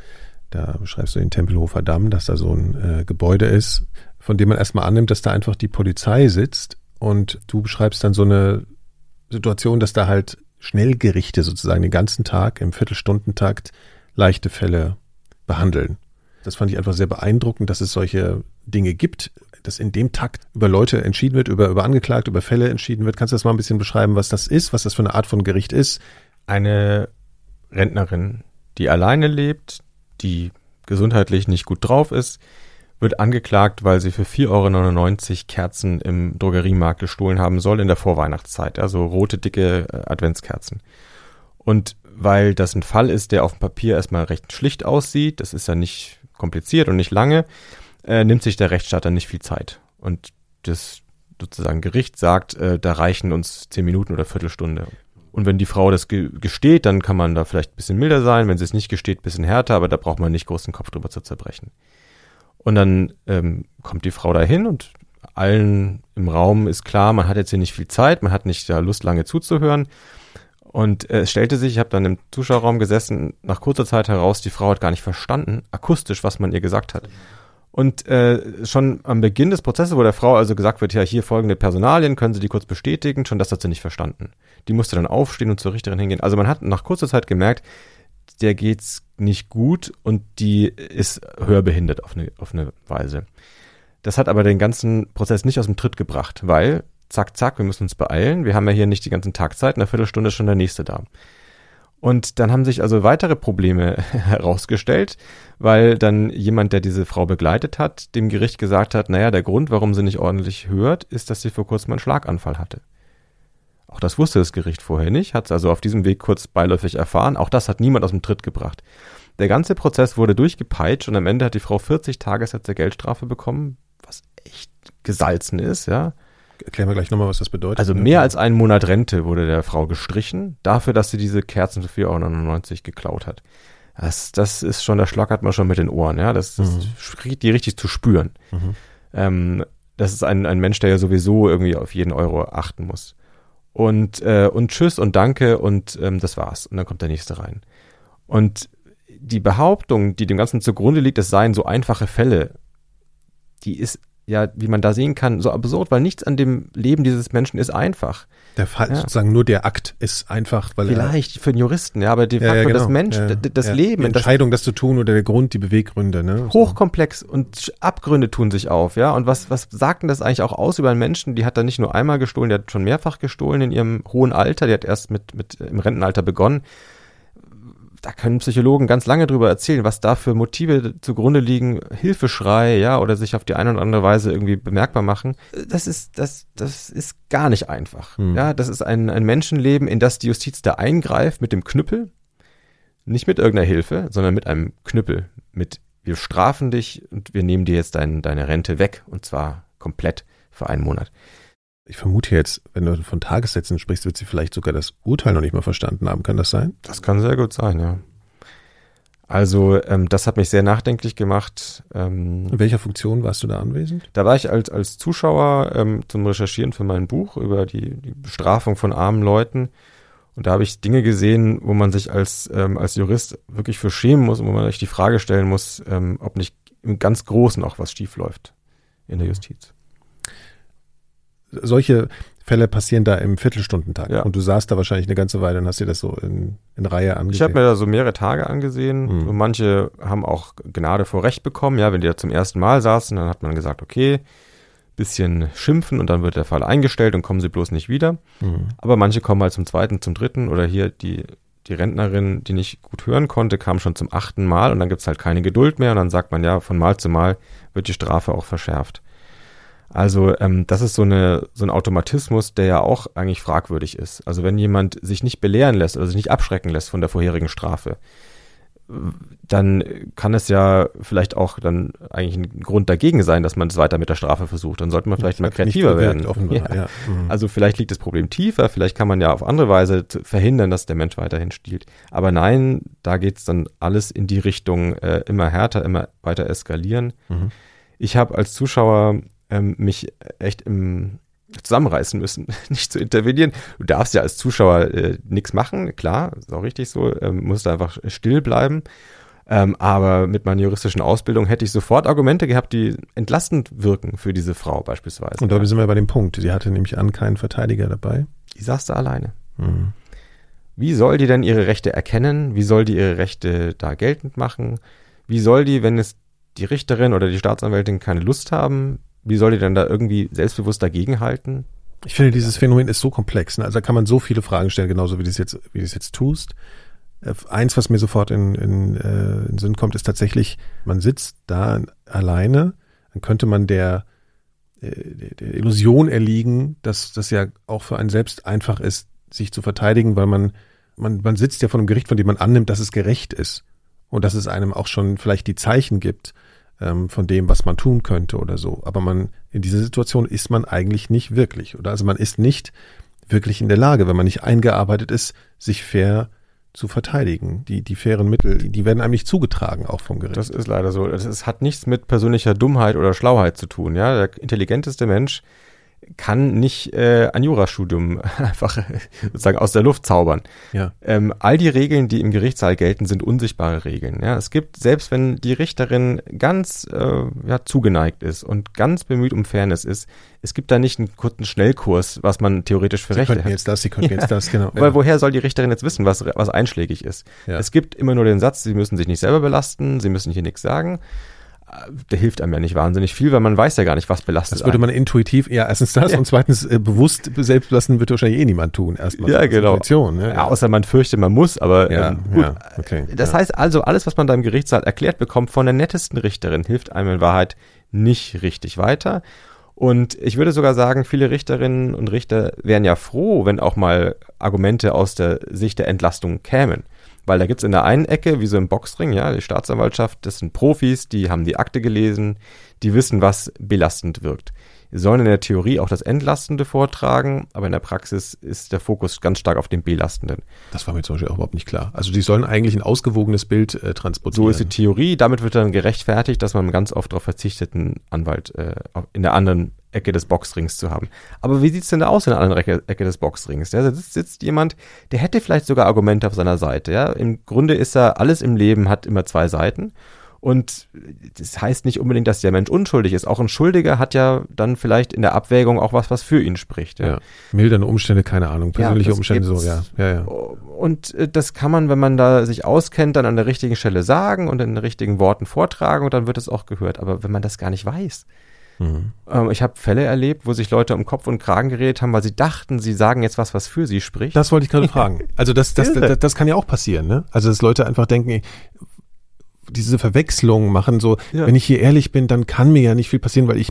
da beschreibst du den Tempelhofer Damm, dass da so ein äh, Gebäude ist, von dem man erstmal annimmt, dass da einfach die Polizei sitzt und du beschreibst dann so eine Situation, dass da halt Schnellgerichte sozusagen den ganzen Tag im Viertelstundentakt leichte Fälle behandeln. Das fand ich einfach sehr beeindruckend, dass es solche Dinge gibt, dass in dem Takt über Leute entschieden wird, über, über Angeklagte, über Fälle entschieden wird. Kannst du das mal ein bisschen beschreiben, was das ist, was das für eine Art von Gericht ist? Eine Rentnerin, die alleine lebt, die gesundheitlich nicht gut drauf ist, wird angeklagt, weil sie für 4,99 Euro Kerzen im Drogeriemarkt gestohlen haben soll in der Vorweihnachtszeit, also rote, dicke äh, Adventskerzen. Und weil das ein Fall ist, der auf dem Papier erstmal recht schlicht aussieht, das ist ja nicht kompliziert und nicht lange, äh, nimmt sich der Rechtsstaat dann nicht viel Zeit. Und das sozusagen Gericht sagt, äh, da reichen uns zehn Minuten oder Viertelstunde. Und wenn die Frau das ge gesteht, dann kann man da vielleicht ein bisschen milder sein. Wenn sie es nicht gesteht, ein bisschen härter, aber da braucht man nicht großen Kopf drüber zu zerbrechen. Und dann ähm, kommt die Frau dahin und allen im Raum ist klar, man hat jetzt hier nicht viel Zeit, man hat nicht da Lust, lange zuzuhören. Und äh, es stellte sich, ich habe dann im Zuschauerraum gesessen, nach kurzer Zeit heraus, die Frau hat gar nicht verstanden, akustisch, was man ihr gesagt hat. Und äh, schon am Beginn des Prozesses, wo der Frau also gesagt wird, ja, hier folgende Personalien, können Sie die kurz bestätigen, schon das hat sie nicht verstanden. Die musste dann aufstehen und zur Richterin hingehen. Also man hat nach kurzer Zeit gemerkt, der geht's nicht gut und die ist hörbehindert auf eine, auf eine Weise. Das hat aber den ganzen Prozess nicht aus dem Tritt gebracht, weil zack, zack, wir müssen uns beeilen. Wir haben ja hier nicht die ganzen Tag Zeit, in einer Viertelstunde ist schon der nächste da. Und dann haben sich also weitere Probleme herausgestellt, weil dann jemand, der diese Frau begleitet hat, dem Gericht gesagt hat, naja, der Grund, warum sie nicht ordentlich hört, ist, dass sie vor kurzem einen Schlaganfall hatte. Auch das wusste das Gericht vorher nicht, hat es also auf diesem Weg kurz beiläufig erfahren. Auch das hat niemand aus dem Tritt gebracht. Der ganze Prozess wurde durchgepeitscht und am Ende hat die Frau 40 Tagessätze Geldstrafe bekommen, was echt gesalzen ist, ja. Erklären wir gleich nochmal, was das bedeutet. Also mehr als einen Monat Rente wurde der Frau gestrichen, dafür, dass sie diese Kerzen für 4,99 Euro geklaut hat. Das, das ist schon, der Schlag hat man schon mit den Ohren, ja. Das, das mhm. die richtig zu spüren. Mhm. Ähm, das ist ein, ein Mensch, der ja sowieso irgendwie auf jeden Euro achten muss. Und, äh, und tschüss und danke und ähm, das war's. Und dann kommt der nächste rein. Und die Behauptung, die dem Ganzen zugrunde liegt, es seien so einfache Fälle, die ist ja, wie man da sehen kann, so absurd, weil nichts an dem Leben dieses Menschen ist einfach. Der Fall, ja. sozusagen nur der Akt ist einfach, weil Vielleicht für einen Juristen, ja, aber de facto ja, ja, genau. das Mensch, das Leben. Die Entscheidung, das, das, zu tun oder der Grund, die Beweggründe, ne? Hochkomplex und Abgründe tun sich auf, ja. Und was, was sagt denn das eigentlich auch aus über einen Menschen? Die hat da nicht nur einmal gestohlen, die hat schon mehrfach gestohlen in ihrem hohen Alter, die hat erst mit, mit im Rentenalter begonnen da können Psychologen ganz lange drüber erzählen, was da für Motive zugrunde liegen, Hilfeschrei, ja, oder sich auf die eine oder andere Weise irgendwie bemerkbar machen. Das ist, das, das ist gar nicht einfach. Hm. Ja, das ist ein, ein Menschenleben, in das die Justiz da eingreift mit dem Knüppel. Nicht mit irgendeiner Hilfe, sondern mit einem Knüppel. Mit, wir strafen dich und wir nehmen dir jetzt dein, deine Rente weg. Und zwar komplett für einen Monat. Ich vermute jetzt, wenn du von Tagessätzen sprichst, wird sie vielleicht sogar das Urteil noch nicht mal verstanden haben. Kann das sein? Das kann sehr gut sein, ja. Also ähm, das hat mich sehr nachdenklich gemacht. Ähm, In welcher Funktion warst du da anwesend? Da war ich als, als Zuschauer ähm, zum Recherchieren für mein Buch über die, die Bestrafung von armen Leuten. Und da habe ich Dinge gesehen, wo man sich als, ähm, als Jurist wirklich für schämen muss und wo man sich die Frage stellen muss, ähm, ob nicht im ganz Großen auch was schief läuft in der Justiz solche Fälle passieren da im Viertelstundentag. Ja. Und du saßt da wahrscheinlich eine ganze Weile und hast dir das so in, in Reihe angesehen. Ich habe mir da so mehrere Tage angesehen. Mhm. manche haben auch Gnade vor Recht bekommen. Ja, wenn die da zum ersten Mal saßen, dann hat man gesagt, okay, bisschen schimpfen und dann wird der Fall eingestellt und kommen sie bloß nicht wieder. Mhm. Aber manche kommen halt zum zweiten, zum dritten oder hier die, die Rentnerin, die nicht gut hören konnte, kam schon zum achten Mal und dann gibt's halt keine Geduld mehr und dann sagt man ja, von Mal zu Mal wird die Strafe auch verschärft. Also ähm, das ist so, eine, so ein Automatismus, der ja auch eigentlich fragwürdig ist. Also wenn jemand sich nicht belehren lässt oder sich nicht abschrecken lässt von der vorherigen Strafe, dann kann es ja vielleicht auch dann eigentlich ein Grund dagegen sein, dass man es weiter mit der Strafe versucht. Dann sollte man vielleicht mal kreativer werden. Ja. Ja. Mhm. Also vielleicht liegt das Problem tiefer, vielleicht kann man ja auf andere Weise verhindern, dass der Mensch weiterhin stiehlt. Aber nein, da geht's dann alles in die Richtung äh, immer härter, immer weiter eskalieren. Mhm. Ich habe als Zuschauer ähm, mich echt im zusammenreißen müssen, nicht zu intervenieren. Du darfst ja als Zuschauer äh, nichts machen, klar, ist auch richtig so, ähm, musst einfach still bleiben. Ähm, aber mit meiner juristischen Ausbildung hätte ich sofort Argumente gehabt, die entlastend wirken für diese Frau beispielsweise. Und da sind wir bei dem Punkt. Sie hatte nämlich an keinen Verteidiger dabei. Die saß da alleine. Mhm. Wie soll die denn ihre Rechte erkennen? Wie soll die ihre Rechte da geltend machen? Wie soll die, wenn es die Richterin oder die Staatsanwältin keine Lust haben, wie soll die denn da irgendwie selbstbewusst dagegenhalten? Ich finde, dieses Phänomen ist so komplex. Ne? Also da kann man so viele Fragen stellen, genauso wie du es jetzt, wie du es jetzt tust. Äh, eins, was mir sofort in, in, äh, in Sinn kommt, ist tatsächlich, man sitzt da alleine, dann könnte man der, äh, der Illusion erliegen, dass das ja auch für einen selbst einfach ist, sich zu verteidigen, weil man, man, man sitzt ja vor einem Gericht, von dem man annimmt, dass es gerecht ist und dass es einem auch schon vielleicht die Zeichen gibt, ähm, von dem, was man tun könnte oder so. Aber man, in dieser Situation ist man eigentlich nicht wirklich, oder? Also man ist nicht wirklich in der Lage, wenn man nicht eingearbeitet ist, sich fair zu verteidigen. Die, die fairen Mittel, die werden einem nicht zugetragen, auch vom Gericht. Das ist leider so. Es hat nichts mit persönlicher Dummheit oder Schlauheit zu tun, ja. Der intelligenteste Mensch kann nicht äh, ein Jurastudium einfach sozusagen aus der Luft zaubern. Ja. Ähm, all die Regeln, die im Gerichtssaal gelten, sind unsichtbare Regeln. Ja, es gibt, selbst wenn die Richterin ganz äh, ja, zugeneigt ist und ganz bemüht um Fairness ist, es gibt da nicht einen kurzen Schnellkurs, was man theoretisch für Sie Rechte hat. jetzt das, Sie könnten Ja. jetzt das, genau. Weil woher soll die Richterin jetzt wissen, was, was einschlägig ist? Ja. Es gibt immer nur den Satz, sie müssen sich nicht selber belasten, sie müssen hier nichts sagen. Der hilft einem ja nicht wahnsinnig viel, weil man weiß ja gar nicht, was belastet Das würde man intuitiv, ja, erstens das Ja. und zweitens äh, bewusst selbst lassen wird wahrscheinlich eh niemand tun. Erstmal Ja, genau. Ne? Ja, außer man fürchtet, man muss, aber Ja, ähm, gut. ja, okay, Das heißt also, alles, was man da im Gerichtssaal erklärt bekommt von der nettesten Richterin, hilft einem in Wahrheit nicht richtig weiter. Und ich würde sogar sagen, viele Richterinnen und Richter wären ja froh, wenn auch mal Argumente aus der Sicht der Entlastung kämen. Weil da gibt's in der einen Ecke, wie so im Boxring, ja, die Staatsanwaltschaft, das sind Profis, die haben die Akte gelesen, die wissen, was belastend wirkt. Sie sollen in der Theorie auch das Entlastende vortragen, aber in der Praxis ist der Fokus ganz stark auf dem Belastenden. Das war mir zum Beispiel auch überhaupt nicht klar. Also die sollen eigentlich ein ausgewogenes Bild äh, transportieren. So ist die Theorie. Damit wird dann gerechtfertigt, dass man ganz oft darauf verzichtet, einen Anwalt äh, in der anderen Ecke des Boxrings zu haben. Aber wie sieht's denn da aus in der anderen Ecke, Ecke des Boxrings? Ja, da sitzt, sitzt jemand, der hätte vielleicht sogar Argumente auf seiner Seite. Ja, im Grunde ist er alles im Leben hat immer zwei Seiten. Und das heißt nicht unbedingt, dass der Mensch unschuldig ist. Auch ein Schuldiger hat ja dann vielleicht in der Abwägung auch was, was für ihn spricht. ja. Mildernde Umstände, keine Ahnung. Persönliche das Umstände so, ja. ja, ja. Und äh, das kann man, wenn man da sich auskennt, dann an der richtigen Stelle sagen und in den richtigen Worten vortragen und dann wird es auch gehört. Aber wenn man das gar nicht weiß. Mhm. Ähm, ich habe Fälle erlebt, wo sich Leute um Kopf und Kragen geredet haben, weil sie dachten, sie sagen jetzt was, was für sie spricht. Das wollte ich gerade fragen. Also das, das, das, das kann ja auch passieren, ne? Also dass Leute einfach denken, diese Verwechslung machen so, Ja. wenn ich hier ehrlich bin, dann kann mir ja nicht viel passieren, weil ich,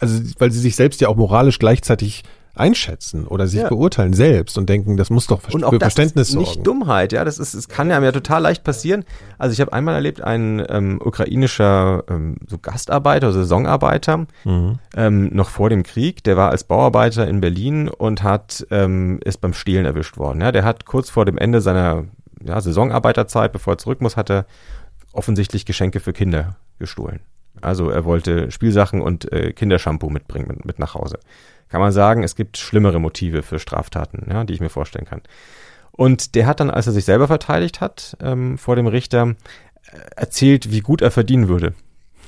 also weil sie sich selbst ja auch moralisch gleichzeitig einschätzen oder sich Ja. beurteilen selbst und denken, das muss doch für und auch für das Verständnis ist nicht sorgen. Dummheit, ja, das ist, es kann ja, ja total leicht passieren. Also ich habe einmal erlebt, ein ähm, ukrainischer ähm, so Gastarbeiter, Saisonarbeiter, Mhm. ähm, noch vor dem Krieg, der war als Bauarbeiter in Berlin und hat ähm, ist beim Stehlen erwischt worden. Ja, der hat kurz vor dem Ende seiner ja, Saisonarbeiterzeit, bevor er zurück muss, hat er offensichtlich Geschenke für Kinder gestohlen. Also er wollte Spielsachen und äh, Kindershampoo mitbringen mit, mit nach Hause. Kann man sagen, es gibt schlimmere Motive für Straftaten, ja, die ich mir vorstellen kann. Und der hat dann, als er sich selber verteidigt hat ähm, vor dem Richter, äh, erzählt, wie gut er verdienen würde.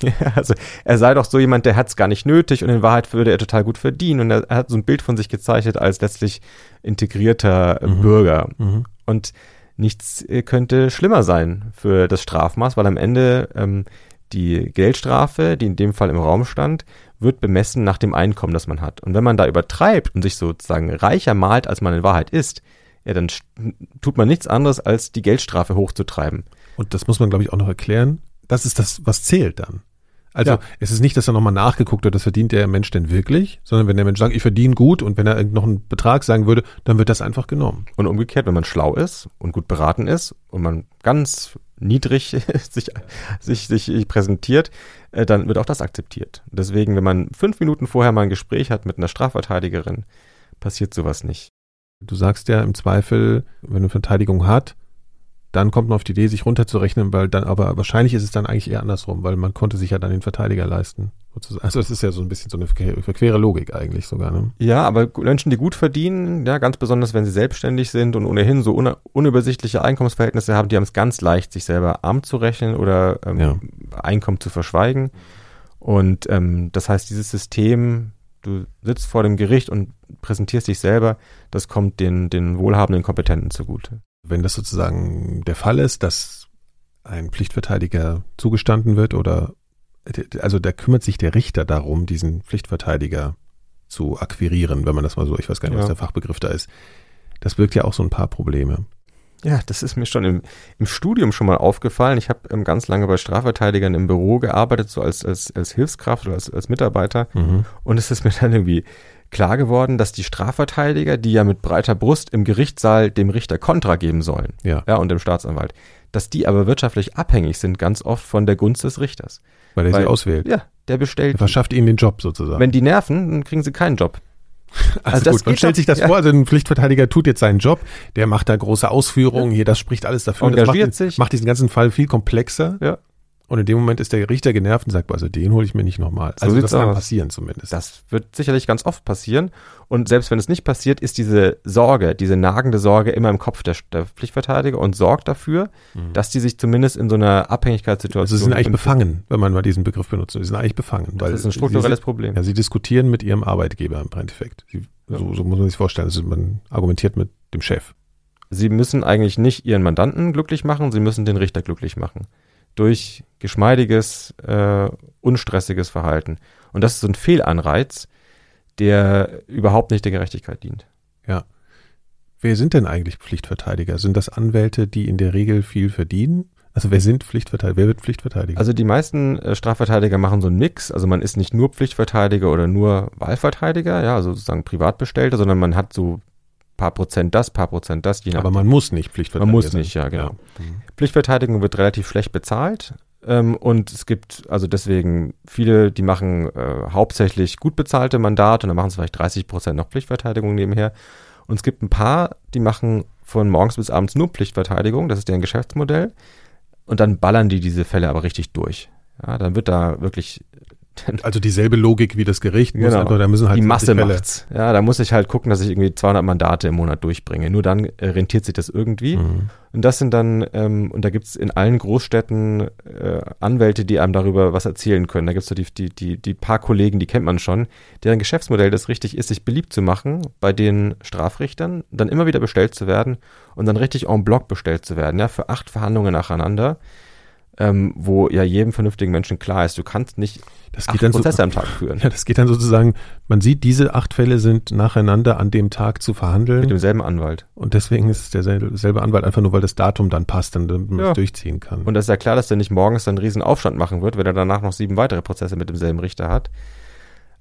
Also er sei doch so jemand, der hat es gar nicht nötig und in Wahrheit würde er total gut verdienen. Und er, er hat so ein Bild von sich gezeichnet als letztlich integrierter äh, Mhm. Bürger. Mhm. Und nichts äh, könnte schlimmer sein für das Strafmaß, weil am Ende ähm, die Geldstrafe, die in dem Fall im Raum stand, wird bemessen nach dem Einkommen, das man hat. Und wenn man da übertreibt und sich sozusagen reicher malt, als man in Wahrheit ist, ja, dann tut man nichts anderes, als die Geldstrafe hochzutreiben. Und das muss man, glaube ich, auch noch erklären. Das ist das, was zählt dann. Also Ja. es ist nicht, dass da nochmal nachgeguckt wird, das verdient der Mensch denn wirklich, sondern wenn der Mensch sagt, ich verdiene gut und wenn er noch einen Betrag sagen würde, dann wird das einfach genommen. Und umgekehrt, wenn man schlau ist und gut beraten ist und man ganz niedrig sich, sich, sich präsentiert, äh, dann wird auch das akzeptiert. Deswegen, wenn man fünf Minuten vorher mal ein Gespräch hat mit einer Strafverteidigerin, passiert sowas nicht. Du sagst ja im Zweifel, wenn eine Verteidigung hat, dann kommt man auf die Idee, sich runterzurechnen, weil dann, aber wahrscheinlich ist es dann eigentlich eher andersrum, weil man konnte sich ja dann den Verteidiger leisten. sozusagen. Also es ist ja so ein bisschen so eine verquere Logik eigentlich sogar. Ne? Ja, aber Menschen, die gut verdienen, ja, ganz besonders wenn sie selbstständig sind und ohnehin so un unübersichtliche Einkommensverhältnisse haben, die haben es ganz leicht, sich selber arm zu rechnen oder ähm, Ja. Einkommen zu verschweigen. Und ähm, das heißt, dieses System, du sitzt vor dem Gericht und präsentierst dich selber, das kommt den, den wohlhabenden Kompetenten zugute. Wenn das sozusagen der Fall ist, dass ein Pflichtverteidiger zugestanden wird oder also da kümmert sich der Richter darum, diesen Pflichtverteidiger zu akquirieren, wenn man das mal so, ich weiß gar nicht, was Ja. der Fachbegriff da ist. Das birgt ja auch so ein paar Probleme. Ja, das ist mir schon im, im Studium schon mal aufgefallen. Ich habe ähm, ganz lange bei Strafverteidigern im Büro gearbeitet, so als, als, als Hilfskraft oder als, als Mitarbeiter. Mhm. Und es ist mir dann irgendwie klar geworden, dass die Strafverteidiger, die ja mit breiter Brust im Gerichtssaal dem Richter Kontra geben sollen, Ja, ja, und dem Staatsanwalt, dass die aber wirtschaftlich abhängig sind, ganz oft von der Gunst des Richters. weil er Weil- sie auswählt. Ja, der Er bestellt. die. verschafft ihnen den Job sozusagen. Wenn die nerven, dann kriegen sie keinen Job. Also, Also das gut, man stellt doch- sich das ja. vor, also ein Pflichtverteidiger tut jetzt seinen Job, der macht da große Ausführungen, hier, das spricht alles dafür. das Engagiert macht, sich. Macht diesen ganzen Fall viel komplexer. Ja. Und in dem Moment ist der Richter genervt und sagt, also den hole ich mir nicht nochmal. So Also das kann aus. passieren zumindest. Das wird sicherlich ganz oft passieren. Und selbst wenn es nicht passiert, ist diese Sorge, diese nagende Sorge immer im Kopf der, der Pflichtverteidiger und sorgt dafür, dass die sich zumindest in so einer Abhängigkeitssituation. also sie sind eigentlich befangen, wenn man mal diesen Begriff benutzt. Sie sind eigentlich befangen. Das ist ein strukturelles sie, Problem. Ja, sie diskutieren mit ihrem Arbeitgeber im Endeffekt. Sie, so, so muss man sich vorstellen. Also man argumentiert mit dem Chef. Sie müssen eigentlich nicht ihren Mandanten glücklich machen, sie müssen den Richter glücklich machen. Durch geschmeidiges, äh, unstressiges Verhalten. Und das ist so ein Fehlanreiz, der überhaupt nicht der Gerechtigkeit dient. Wer sind denn eigentlich Pflichtverteidiger? Sind das Anwälte, die in der Regel viel verdienen? Also wer sind Pflichtverteidiger? Wer wird Pflichtverteidiger? Also die meisten äh, Strafverteidiger machen so einen Mix. Also man ist nicht nur Pflichtverteidiger oder nur Wahlverteidiger, ja, also sozusagen Privatbestellter, sondern man hat so paar Prozent das, paar Prozent das, je aber man muss nicht Pflichtverteidiger Man muss nicht, ja, genau. Mhm. Pflichtverteidigung wird relativ schlecht bezahlt. Ähm, und es gibt also deswegen viele, die machen äh, hauptsächlich gut bezahlte Mandate und dann machen sie vielleicht 30 Prozent noch Pflichtverteidigung nebenher. Und es gibt ein paar, die machen von morgens bis abends nur Pflichtverteidigung, das ist deren Geschäftsmodell. Und dann ballern die diese Fälle aber richtig durch. Ja, dann wird da wirklich Also dieselbe Logik wie das Gericht. Muss Genau. einfach, da müssen halt die 20 Masse macht's. Ja, da muss ich halt gucken, dass ich irgendwie 200 Mandate im Monat durchbringe. Nur dann äh, rentiert sich das irgendwie. Mhm. Und das sind dann, ähm, und da gibt's in allen Großstädten äh, Anwälte, die einem darüber was erzählen können. Da gibt's so die, die, die, die paar Kollegen, die kennt man schon, deren Geschäftsmodell das richtig ist, sich beliebt zu machen bei den Strafrichtern, dann immer wieder bestellt zu werden und dann richtig en bloc bestellt zu werden, ja, für acht Verhandlungen nacheinander, ähm, wo ja jedem vernünftigen Menschen klar ist, du kannst nicht Das acht dann so, Prozesse am Tag führen. ja, das geht dann sozusagen, man sieht, diese acht Fälle sind nacheinander an dem Tag zu Mit verhandeln demselben Anwalt. und deswegen ist es derselbe selbe Anwalt einfach nur, weil das Datum dann passt, dann damit man Ja. es durchziehen kann. Und das ist ja klar, dass der nicht morgens dann einen riesen Aufstand machen wird, wenn er danach noch sieben weitere Prozesse mit demselben Richter hat.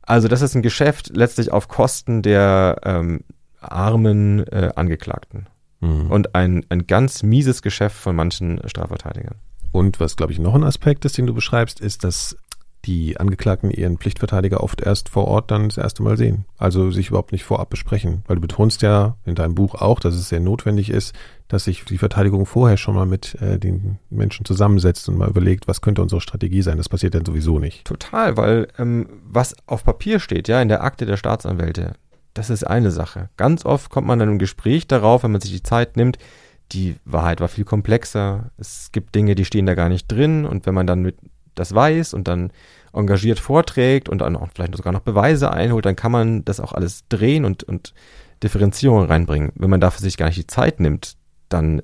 Also das ist ein Geschäft letztlich auf Kosten der ähm, armen äh, Angeklagten. Mhm. Und ein, ein ganz mieses Geschäft von manchen Strafverteidigern. Und was, glaube ich, noch ein Aspekt ist, den du beschreibst, ist, dass die Angeklagten ihren Pflichtverteidiger oft erst vor Ort dann das erste Mal sehen. Also sich überhaupt nicht vorab besprechen. Weil du betonst ja in deinem Buch auch, dass es sehr notwendig ist, dass sich die Verteidigung vorher schon mal mit äh, den Menschen zusammensetzt und mal überlegt, was könnte unsere Strategie sein. Das passiert dann sowieso nicht. Total, weil ähm, was auf Papier steht, ja, in der Akte der Staatsanwälte, das ist eine Sache. Ganz oft kommt man dann im Gespräch darauf, wenn man sich die Zeit nimmt, die Wahrheit war viel komplexer. Es gibt Dinge, die stehen da gar nicht drin. Und wenn man dann mit das weiß und dann engagiert vorträgt und dann auch vielleicht sogar noch Beweise einholt, dann kann man das auch alles drehen und, und Differenzierung reinbringen. Wenn man dafür sich gar nicht die Zeit nimmt, dann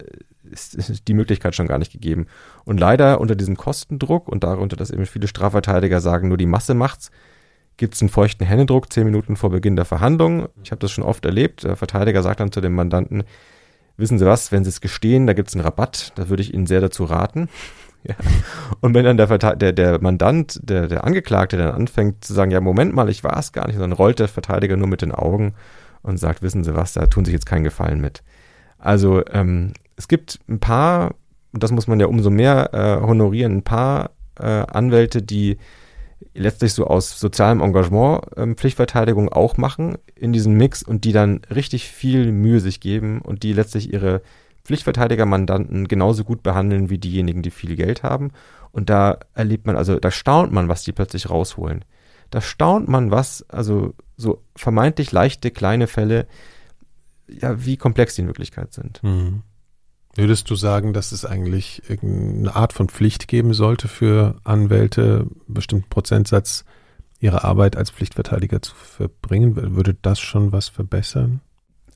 ist, die Möglichkeit schon gar nicht gegeben. Und leider unter diesem Kostendruck und darunter, dass eben viele Strafverteidiger sagen, nur die Masse macht's, gibt es einen feuchten Händedruck zehn Minuten vor Beginn der Verhandlung. Ich habe das schon oft erlebt. Der Verteidiger sagt dann zu dem Mandanten, wissen Sie was, wenn Sie es gestehen, da gibt es einen Rabatt, da würde ich Ihnen sehr dazu raten. ja. Und wenn dann der, der, der Mandant, der, der Angeklagte dann anfängt zu sagen, ja, Moment mal, ich war es gar nicht, dann rollt der Verteidiger nur mit den Augen und sagt, wissen Sie was, da tun sich jetzt keinen Gefallen mit. Also ähm, es gibt ein paar, das muss man ja umso mehr äh, honorieren, ein paar äh, Anwälte, die letztlich so aus sozialem Engagement ähm, Pflichtverteidigung auch machen in diesem Mix und die dann richtig viel Mühe sich geben und die letztlich ihre Pflichtverteidiger-Mandanten genauso gut behandeln wie diejenigen, die viel Geld haben. Und da erlebt man, also da staunt man, was die plötzlich rausholen. Da staunt man, was, also so vermeintlich leichte kleine Fälle, ja, wie komplex die in Wirklichkeit sind. Mhm. Würdest du sagen, dass es eigentlich irgendeine Art von Pflicht geben sollte für Anwälte, einen bestimmten Prozentsatz ihrer Arbeit als Pflichtverteidiger zu verbringen? Würde das schon was verbessern?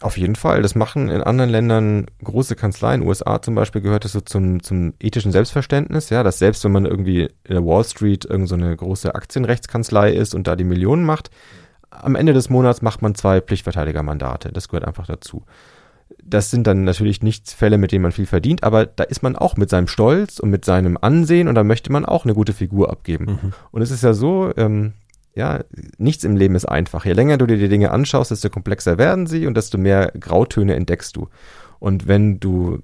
Auf jeden Fall. Das machen in anderen Ländern große Kanzleien. USA zum Beispiel gehört das so zum, zum ethischen Selbstverständnis, ja, dass selbst wenn man irgendwie in der Wall Street irgend so eine große Aktienrechtskanzlei ist und da die Millionen macht, am Ende des Monats macht man zwei Pflichtverteidigermandate. Das gehört einfach dazu. Das sind dann natürlich nicht Fälle, mit denen man viel verdient, aber da ist man auch mit seinem Stolz und mit seinem Ansehen und da möchte man auch eine gute Figur abgeben. Mhm. Und es ist ja so, ähm, ja, nichts im Leben ist einfach. Je länger du dir die Dinge anschaust, desto komplexer werden sie und desto mehr Grautöne entdeckst du. Und wenn du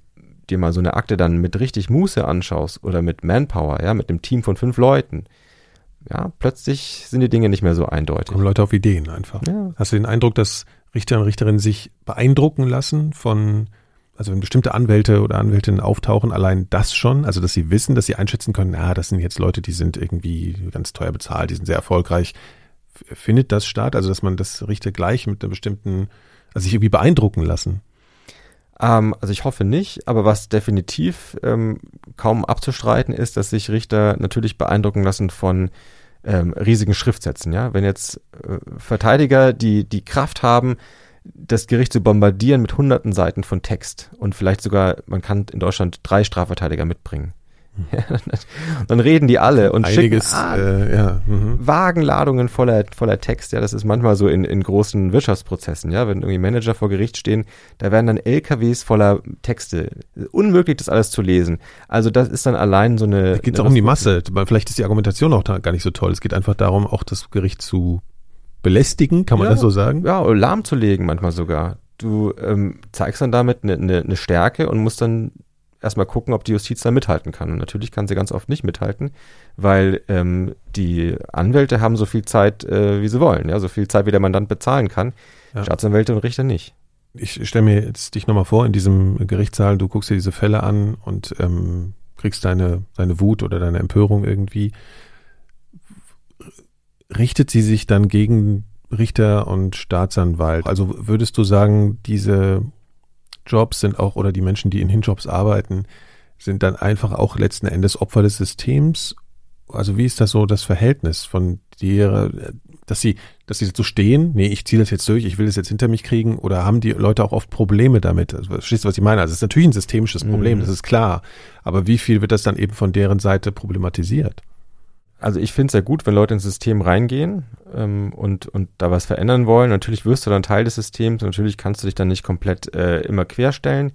dir mal so eine Akte dann mit richtig Muße anschaust oder mit Manpower, ja, mit einem Team von fünf Leuten, ja, plötzlich sind die Dinge nicht mehr so eindeutig. Kommen Leute auf Ideen einfach. Ja, Hast du den Eindruck, dass Richter und Richterinnen sich beeindrucken lassen von Also wenn bestimmte Anwälte oder Anwältinnen auftauchen, allein das schon, also dass sie wissen, dass sie einschätzen können, na, das sind jetzt Leute, die sind irgendwie ganz teuer bezahlt, die sind sehr erfolgreich. Findet das statt? Also dass man das Richter gleich mit einer bestimmten, also sich irgendwie beeindrucken lassen? Ähm, also ich hoffe nicht, aber was definitiv ähm, kaum abzustreiten ist, dass sich Richter natürlich beeindrucken lassen von ähm, riesigen Schriftsätzen. Ja, wenn jetzt äh, Verteidiger die die Kraft haben, das Gericht zu bombardieren mit hunderten Seiten von Text und vielleicht sogar, man kann in Deutschland drei Strafverteidiger mitbringen. dann reden die alle und Einiges, schicken ah, äh, ja, mhm. Wagenladungen voller, voller Text. Ja, das ist manchmal so in, in großen Wirtschaftsprozessen. Ja, wenn irgendwie Manager vor Gericht stehen, da werden dann LKWs voller Texte. Unmöglich, das alles zu lesen. Also das ist dann allein so eine. Da geht es auch um die Masse. Vielleicht ist die Argumentation auch gar nicht so toll. Es geht einfach darum, auch das Gericht zu belästigen, kann man ja, das so sagen? Ja, lahmzulegen manchmal sogar. Du ähm, zeigst dann damit eine ne, ne Stärke und musst dann erstmal gucken, ob die Justiz da mithalten kann. Und natürlich kann sie ganz oft nicht mithalten, weil ähm, die Anwälte haben so viel Zeit, äh, wie sie wollen, ja, so viel Zeit, wie der Mandant bezahlen kann. Ja. Staatsanwälte und Richter nicht. Ich stelle mir jetzt dich nochmal vor in diesem Gerichtssaal, du guckst dir diese Fälle an und ähm, kriegst deine, deine Wut oder deine Empörung irgendwie. Richtet sie sich dann gegen Richter und Staatsanwalt? Also würdest du sagen, diese Jobs sind auch, oder die Menschen, die in Hinjobs arbeiten, sind dann einfach auch letzten Endes Opfer des Systems. Also wie ist das so das Verhältnis von dir, dass sie, dass sie so stehen, nee, ich ziehe das jetzt durch, ich will das jetzt hinter mich kriegen, oder haben die Leute auch oft Probleme damit? Also, verstehst du, was ich meine? Also es ist natürlich ein systemisches Problem, mhm. das ist klar. Aber wie viel wird das dann eben von deren Seite problematisiert? Also ich finde es ja gut, wenn Leute ins System reingehen ähm, und, und da was verändern wollen. Natürlich wirst du dann Teil des Systems, natürlich kannst du dich dann nicht komplett äh, immer querstellen.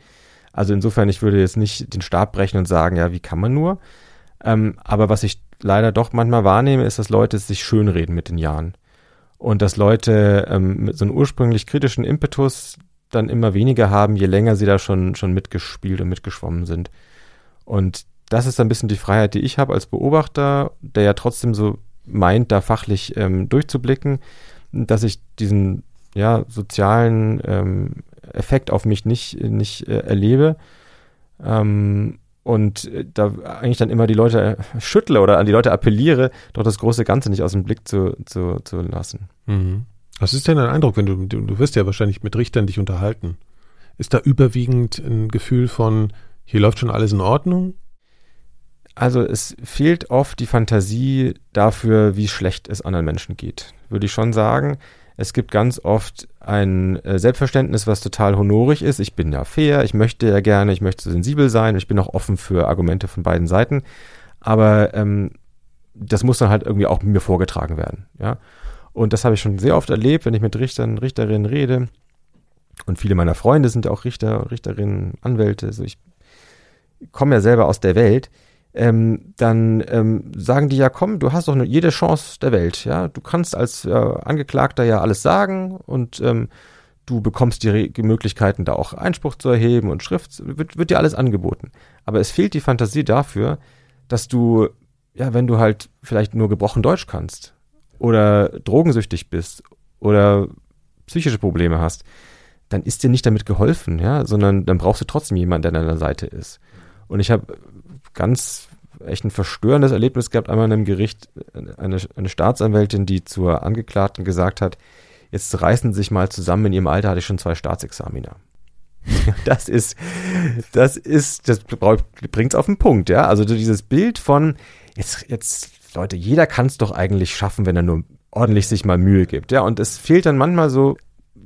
Also insofern, ich würde jetzt nicht den Stab brechen und sagen, ja, wie kann man nur? Ähm, aber was ich leider doch manchmal wahrnehme, ist, dass Leute sich schönreden mit den Jahren. Und dass Leute ähm, mit so einem ursprünglich kritischen Impetus dann immer weniger haben, je länger sie da schon, schon mitgespielt und mitgeschwommen sind. Und das ist ein bisschen die Freiheit, die ich habe als Beobachter, der ja trotzdem so meint, da fachlich ähm, durchzublicken, dass ich diesen ja, sozialen ähm, Effekt auf mich nicht, nicht äh, erlebe. Ähm, und äh, da eigentlich dann immer die Leute äh, schüttle oder an die Leute appelliere, doch das große Ganze nicht aus dem Blick zu, zu, zu lassen. Mhm. Was ist denn dein Eindruck, wenn du, du, du wirst ja wahrscheinlich mit Richtern dich unterhalten? Ist da überwiegend ein Gefühl von, hier läuft schon alles in Ordnung? Also es fehlt oft die Fantasie dafür, wie schlecht es anderen Menschen geht. Würde ich schon sagen. Es gibt ganz oft ein äh, Selbstverständnis, was total honorig ist. Ich bin ja fair, ich möchte ja gerne, ich möchte sensibel sein, ich bin auch offen für Argumente von beiden Seiten. Aber ähm, das muss dann halt irgendwie auch mir vorgetragen werden. Ja? Und das habe ich schon sehr oft erlebt, wenn ich mit Richtern, Richterinnen rede. Und viele meiner Freunde sind auch Richter, Richterinnen, Anwälte. Also ich komme ja selber aus der Welt ähm, dann ähm, sagen die ja, komm, du hast doch jede Chance der Welt, ja, du kannst als äh, Angeklagter ja alles sagen und ähm, du bekommst die, die, Möglichkeiten, da auch Einspruch zu erheben und Schrift, wird, wird dir alles angeboten. Aber es fehlt die Fantasie dafür, dass du, ja, wenn du halt vielleicht nur gebrochen Deutsch kannst oder drogensüchtig bist oder psychische Probleme hast, dann ist dir nicht damit geholfen, ja, sondern dann brauchst du trotzdem jemanden, der an deiner Seite ist. Und ich habe ganz echt ein verstörendes Erlebnis gehabt, einmal in einem Gericht, eine, eine Staatsanwältin, die zur Angeklagten gesagt hat, jetzt reißen Sie sich mal zusammen, in Ihrem Alter hatte ich schon zwei Staatsexaminer. Das ist, das ist, das bringt es auf den Punkt, ja. Also dieses Bild von, jetzt, jetzt, Leute, jeder kann es doch eigentlich schaffen, wenn er nur ordentlich sich mal Mühe gibt, ja. Und es fehlt dann manchmal so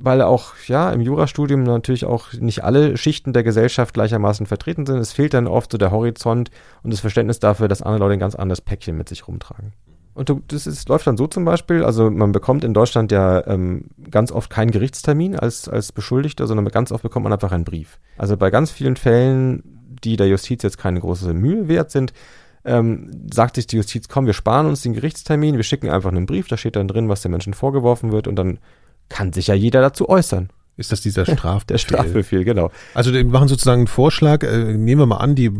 weil auch ja im Jurastudium natürlich auch nicht alle Schichten der Gesellschaft gleichermaßen vertreten sind. Es fehlt dann oft so der Horizont und das Verständnis dafür, dass andere Leute ein ganz anderes Päckchen mit sich rumtragen. Und das ist, läuft dann so zum Beispiel, also man bekommt in Deutschland ja ähm, ganz oft keinen Gerichtstermin als, als Beschuldigter, sondern ganz oft bekommt man einfach einen Brief. Also bei ganz vielen Fällen, die der Justiz jetzt keine große Mühe wert sind, ähm, sagt sich die Justiz, komm, wir sparen uns den Gerichtstermin, wir schicken einfach einen Brief, da steht dann drin, was den Menschen vorgeworfen wird und dann kann sich ja jeder dazu äußern. Ist das dieser Strafbefehl? Der Strafbefehl, genau. Also die machen sozusagen einen Vorschlag, äh, nehmen wir mal an, die,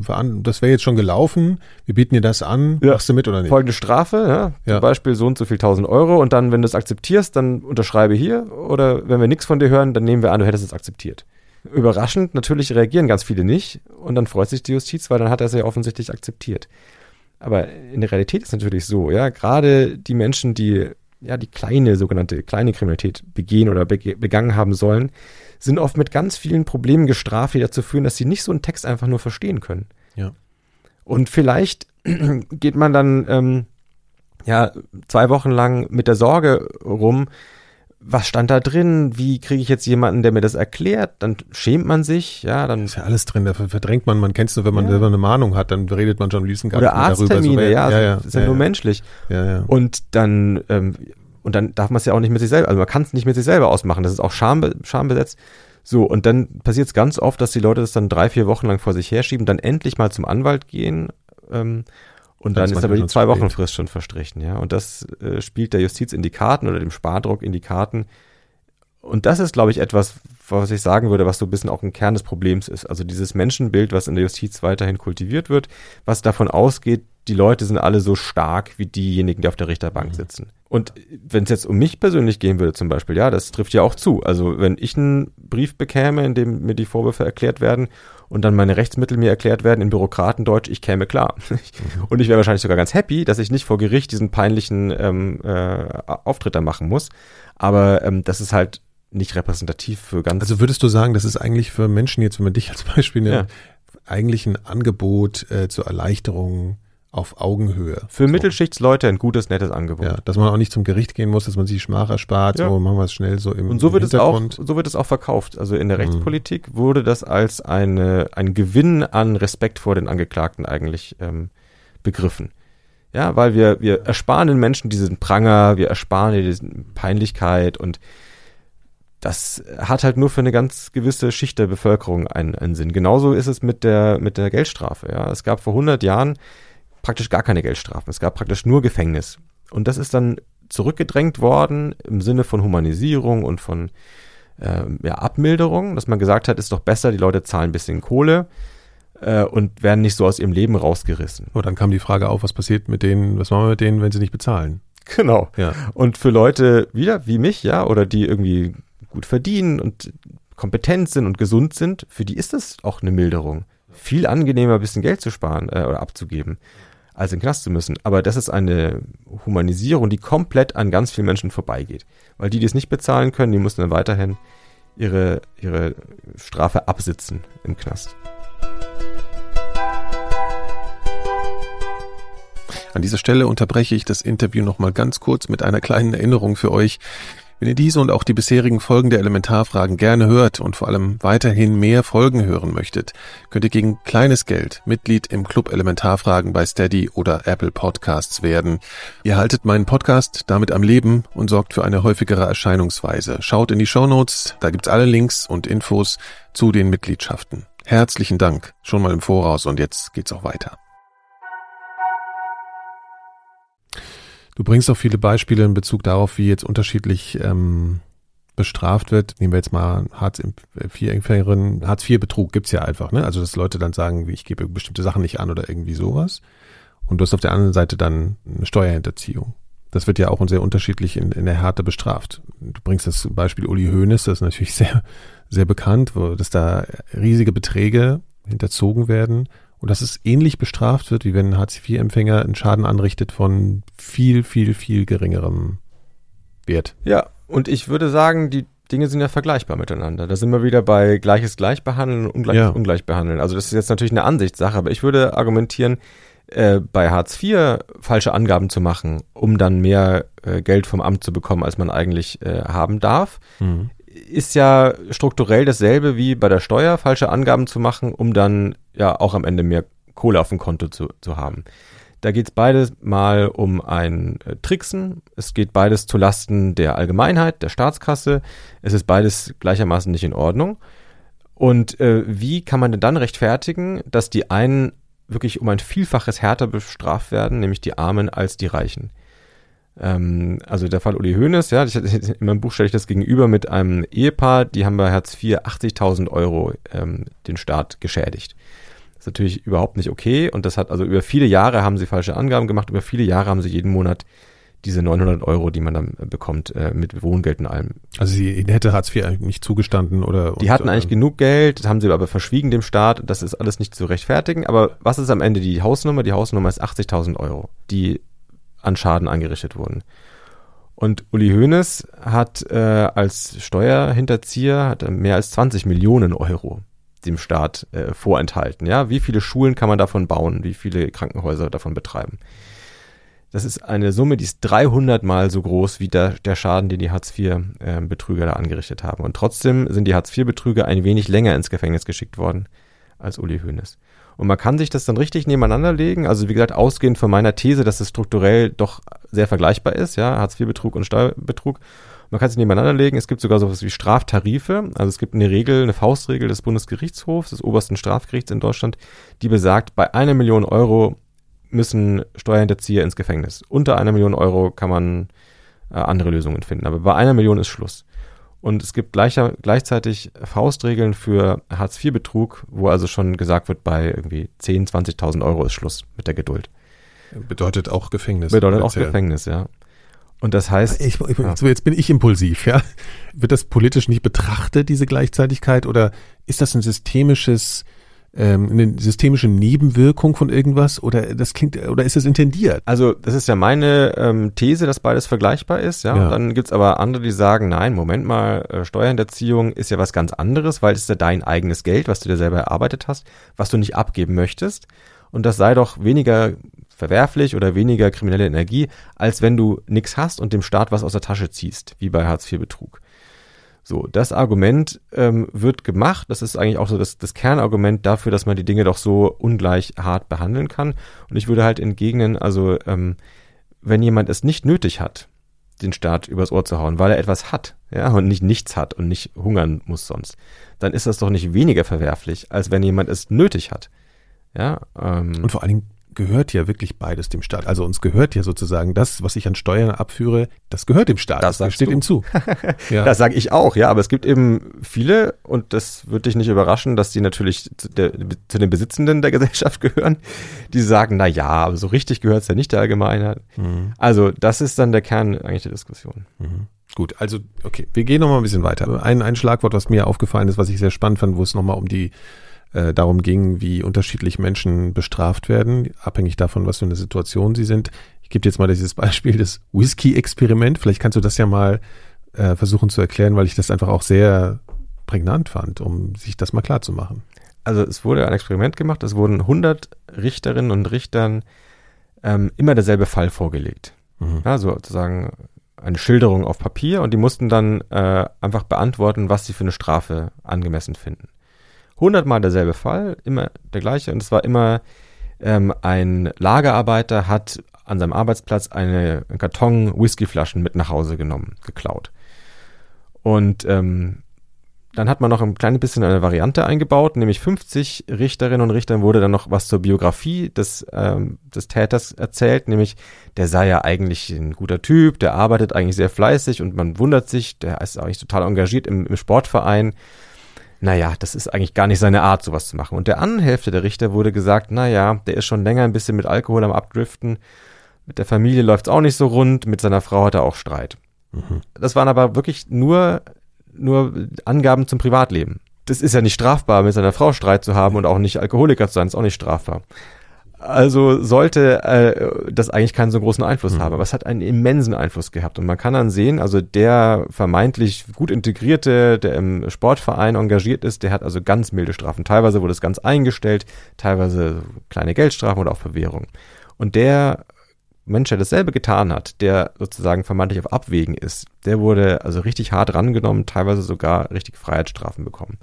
das wäre jetzt schon gelaufen, wir bieten dir das an, ja. machst du mit oder nicht? Folgende Strafe, ja, zum ja. Beispiel so und so viel tausend Euro und dann, wenn du es akzeptierst, dann unterschreibe hier oder wenn wir nichts von dir hören, dann nehmen wir an, du hättest es akzeptiert. Überraschend, natürlich reagieren ganz viele nicht und dann freut sich die Justiz, weil dann hat er es ja offensichtlich akzeptiert. Aber in der Realität ist natürlich so, ja, gerade die Menschen, die ja die kleine, sogenannte kleine Kriminalität begehen oder begangen haben sollen, sind oft mit ganz vielen Problemen gestraft, die dazu führen, dass sie nicht so einen Text einfach nur verstehen können. Ja. Und vielleicht geht man dann ähm, ja zwei Wochen lang mit der Sorge rum, was stand da drin? Wie kriege ich jetzt jemanden, der mir das erklärt? Dann schämt man sich, ja, dann ist ja alles drin, da verdrängt man, man kennt es nur, wenn man ja. selber eine Mahnung hat, dann redet man schon am liebsten gar Oder Arzttermine, darüber. So, ja, ja, ja, ist ja, ja nur menschlich. Ja, ja. Und dann ähm, und dann darf man es ja auch nicht mit sich selber, also man kann es nicht mit sich selber ausmachen, das ist auch Scham, schambesetzt. So, und dann passiert es ganz oft, dass die Leute das dann drei, vier Wochen lang vor sich herschieben, dann endlich mal zum Anwalt gehen ähm, und dann, dann ist aber die zwei Wochen Frist schon verstrichen, ja. Und das äh, spielt der Justiz in die Karten oder dem Spardruck in die Karten. Und das ist, glaube ich, etwas, was ich sagen würde, was so ein bisschen auch ein Kern des Problems ist. Also dieses Menschenbild, was in der Justiz weiterhin kultiviert wird, was davon ausgeht, die Leute sind alle so stark wie diejenigen, die auf der Richterbank mhm. sitzen. Und wenn es jetzt um mich persönlich gehen würde zum Beispiel, ja, das trifft ja auch zu. Also wenn ich einen Brief bekäme, in dem mir die Vorwürfe erklärt werden und dann meine Rechtsmittel mir erklärt werden in Bürokratendeutsch, ich käme klar. Mhm. und ich wäre wahrscheinlich sogar ganz happy, dass ich nicht vor Gericht diesen peinlichen ähm, äh, Auftritt da machen muss. Aber ähm, das ist halt nicht repräsentativ für ganz. Also würdest du sagen, das ist eigentlich für Menschen jetzt, wenn man dich als Beispiel nimmt, ja. eigentlich ein Angebot äh, zur Erleichterung auf Augenhöhe. Für so. Mittelschichtsleute ein gutes, nettes Angebot. Ja, dass man auch nicht zum Gericht gehen muss, dass man sich Schmach erspart, ja. so machen wir es schnell so im Und so wird es auch, so wird es auch verkauft. Also in der mhm. Rechtspolitik wurde das als eine, ein Gewinn an Respekt vor den Angeklagten eigentlich ähm, begriffen. Ja, weil wir, wir ersparen den Menschen diesen Pranger, wir ersparen diese Peinlichkeit und das hat halt nur für eine ganz gewisse Schicht der Bevölkerung einen, einen Sinn. Genauso ist es mit der, mit der Geldstrafe. Ja. Es gab vor 100 Jahren praktisch gar keine Geldstrafen. Es gab praktisch nur Gefängnis. Und das ist dann zurückgedrängt worden im Sinne von Humanisierung und von äh, ja, Abmilderung, dass man gesagt hat, ist doch besser, die Leute zahlen ein bisschen Kohle äh, und werden nicht so aus ihrem Leben rausgerissen. Und dann kam die Frage auf, was passiert mit denen, was machen wir mit denen, wenn sie nicht bezahlen? Genau. Ja. Und für Leute wieder wie mich, ja, oder die irgendwie gut verdienen und kompetent sind und gesund sind, für die ist das auch eine Milderung. Viel angenehmer, ein bisschen Geld zu sparen äh, oder abzugeben als in den Knast zu müssen. Aber das ist eine Humanisierung, die komplett an ganz vielen Menschen vorbeigeht. Weil die, die es nicht bezahlen können, die müssen dann weiterhin ihre, ihre Strafe absitzen im Knast. An dieser Stelle unterbreche ich das Interview nochmal ganz kurz mit einer kleinen Erinnerung für euch. Wenn ihr diese und auch die bisherigen Folgen der Elementarfragen gerne hört und vor allem weiterhin mehr Folgen hören möchtet, könnt ihr gegen kleines Geld Mitglied im Club Elementarfragen bei Steady oder Apple Podcasts werden. Ihr haltet meinen Podcast damit am Leben und sorgt für eine häufigere Erscheinungsweise. Schaut in die Show Notes, da gibt's alle Links und Infos zu den Mitgliedschaften. Herzlichen Dank schon mal im Voraus und jetzt geht's auch weiter. Du bringst auch viele Beispiele in Bezug darauf, wie jetzt unterschiedlich ähm, bestraft wird. Nehmen wir jetzt mal Hartz-IV-Empfängerin, Hartz-IV-Betrug gibt's ja einfach, ne? Also dass Leute dann sagen, ich gebe bestimmte Sachen nicht an oder irgendwie sowas. Und du hast auf der anderen Seite dann eine Steuerhinterziehung. Das wird ja auch sehr unterschiedlich in, in der Härte bestraft. Du bringst das Beispiel Uli Hoeneß, das ist natürlich sehr, sehr bekannt, wo, dass da riesige Beträge hinterzogen werden und dass es ähnlich bestraft wird, wie wenn ein Hartz-IV-Empfänger einen Schaden anrichtet von viel, viel, viel geringerem Wert. Ja, und ich würde sagen, die Dinge sind ja vergleichbar miteinander. Da sind wir wieder bei gleiches Gleichbehandeln und ungleiches ja. Ungleichbehandeln. Also das ist jetzt natürlich eine Ansichtssache, aber ich würde argumentieren, äh, bei Hartz IV falsche Angaben zu machen, um dann mehr äh, Geld vom Amt zu bekommen, als man eigentlich äh, haben darf, mhm. ist ja strukturell dasselbe wie bei der Steuer, falsche Angaben zu machen, um dann ja auch am Ende mehr Kohle auf dem Konto zu, zu haben. Da geht es beides mal um ein äh, Tricksen. Es geht beides zu Lasten der Allgemeinheit, der Staatskasse. Es ist beides gleichermaßen nicht in Ordnung. Und äh, wie kann man denn dann rechtfertigen, dass die einen wirklich um ein Vielfaches härter bestraft werden, nämlich die Armen als die Reichen? Ähm, also der Fall Uli Hoeneß, ja, ich, in meinem Buch stelle ich das gegenüber mit einem Ehepaar, die haben bei Hartz IV 80.000 Euro ähm, den Staat geschädigt. Das ist natürlich überhaupt nicht okay und das hat also über viele Jahre haben sie falsche Angaben gemacht, über viele Jahre haben sie jeden Monat diese 900 Euro, die man dann bekommt äh, mit Wohngeld und allem. Also sie hätte Hartz IV eigentlich nicht zugestanden oder? Die hatten eigentlich genug Geld, haben sie aber verschwiegen dem Staat. Das ist alles nicht zu rechtfertigen. Aber was ist am Ende die Hausnummer? Die Hausnummer ist 80.000 Euro, die an Schaden angerichtet wurden. Und Uli Hoeneß hat äh, als Steuerhinterzieher hat mehr als 20 Millionen Euro dem Staat äh, vorenthalten. Ja, wie viele Schulen kann man davon bauen? Wie viele Krankenhäuser davon betreiben? Das ist eine Summe, die ist 300 mal so groß wie der, der Schaden, den die Hartz-IV-Betrüger äh, da angerichtet haben. Und trotzdem sind die Hartz-IV-Betrüger ein wenig länger ins Gefängnis geschickt worden als Uli Hoeneß. Und man kann sich das dann richtig nebeneinander legen. Also wie gesagt, ausgehend von meiner These, dass es strukturell doch sehr vergleichbar ist, ja, Hartz-IV-Betrug und Steuerbetrug. Man kann sich nebeneinander legen. Es gibt sogar sowas wie Straftarife. Also es gibt eine Regel, eine Faustregel des Bundesgerichtshofs, des obersten Strafgerichts in Deutschland, die besagt, bei einer Million Euro müssen Steuerhinterzieher ins Gefängnis. Unter einer Million Euro kann man äh, andere Lösungen finden. Aber bei einer Million ist Schluss. Und es gibt gleicher, gleichzeitig Faustregeln für Hartz-IV-Betrug, wo also schon gesagt wird, bei irgendwie 10.000, 20.000 Euro ist Schluss mit der Geduld. Bedeutet auch Gefängnis. Bedeutet auch Gefängnis, ja. Und das heißt. Ich, ich. So, jetzt bin ich impulsiv, ja. Wird das politisch nicht betrachtet, diese Gleichzeitigkeit, oder ist das ein systemisches ähm, eine systemische Nebenwirkung von irgendwas oder das klingt oder ist es intendiert? Also das ist ja meine ähm, These, dass beides vergleichbar ist. Ja, ja. dann gibt's aber andere, die sagen, nein, Moment mal, äh, Steuerhinterziehung ist ja was ganz anderes, weil es ist ja dein eigenes Geld, was du dir selber erarbeitet hast, was du nicht abgeben möchtest und das sei doch weniger verwerflich oder weniger kriminelle Energie, als wenn du nichts hast und dem Staat was aus der Tasche ziehst, wie bei Hartz-IV-Betrug. So, das Argument ähm, wird gemacht. Das ist eigentlich auch so das, das Kernargument dafür, dass man die Dinge doch so ungleich hart behandeln kann. Und ich würde halt entgegnen, also ähm, wenn jemand es nicht nötig hat, den Staat übers Ohr zu hauen, weil er etwas hat, ja, und nicht nichts hat und nicht hungern muss sonst, dann ist das doch nicht weniger verwerflich, als wenn jemand es nötig hat. Ja, ähm, und vor allen Dingen gehört ja wirklich beides dem Staat. Also uns gehört ja sozusagen das, was ich an Steuern abführe, das gehört dem Staat. Das, das steht du. ihm zu. ja. Das sage ich auch, ja. Aber es gibt eben viele, und das wird dich nicht überraschen, dass die natürlich zu, der, zu den Besitzenden der Gesellschaft gehören, die sagen, na ja, aber so richtig gehört es ja nicht der Allgemeinheit. Mhm. Also das ist dann der Kern eigentlich der Diskussion. Mhm. Gut, also okay, wir gehen noch mal ein bisschen weiter. Ein, ein Schlagwort, was mir aufgefallen ist, was ich sehr spannend fand, wo es noch mal um die äh, darum ging, wie unterschiedlich Menschen bestraft werden, abhängig davon, was für eine Situation sie sind. Ich gebe jetzt mal dieses Beispiel des Whisky-Experiment. Vielleicht kannst du das ja mal äh, versuchen zu erklären, weil ich das einfach auch sehr prägnant fand, um sich das mal klar zu machen. Also es wurde ein Experiment gemacht, es wurden 100 Richterinnen und Richtern ähm, immer derselbe Fall vorgelegt. Mhm. Ja, sozusagen eine Schilderung auf Papier und die mussten dann äh, einfach beantworten, was sie für eine Strafe angemessen finden hundertmal derselbe Fall, immer der gleiche. Und es war immer ähm, ein Lagerarbeiter hat an seinem Arbeitsplatz eine, einen Karton Whiskyflaschen mit nach Hause genommen, geklaut. Und ähm, dann hat man noch ein kleines bisschen eine Variante eingebaut, nämlich 50 Richterinnen und Richtern wurde dann noch was zur Biografie des, ähm, des Täters erzählt, nämlich der sei ja eigentlich ein guter Typ, der arbeitet eigentlich sehr fleißig und man wundert sich, der ist eigentlich total engagiert im, im Sportverein naja, das ist eigentlich gar nicht seine Art, sowas zu machen. Und der anderen Hälfte der Richter wurde gesagt, naja, der ist schon länger ein bisschen mit Alkohol am Abdriften, mit der Familie läuft's auch nicht so rund, mit seiner Frau hat er auch Streit. Mhm. Das waren aber wirklich nur, nur Angaben zum Privatleben. Das ist ja nicht strafbar, mit seiner Frau Streit zu haben und auch nicht Alkoholiker zu sein, ist auch nicht strafbar. Also sollte äh, das eigentlich keinen so großen Einfluss mhm. haben, aber es hat einen immensen Einfluss gehabt. Und man kann dann sehen, also der vermeintlich gut integrierte, der im Sportverein engagiert ist, der hat also ganz milde Strafen. Teilweise wurde es ganz eingestellt, teilweise kleine Geldstrafen oder auch Verwehrung. Und der Mensch, der dasselbe getan hat, der sozusagen vermeintlich auf Abwägen ist, der wurde also richtig hart rangenommen, teilweise sogar richtig Freiheitsstrafen bekommen.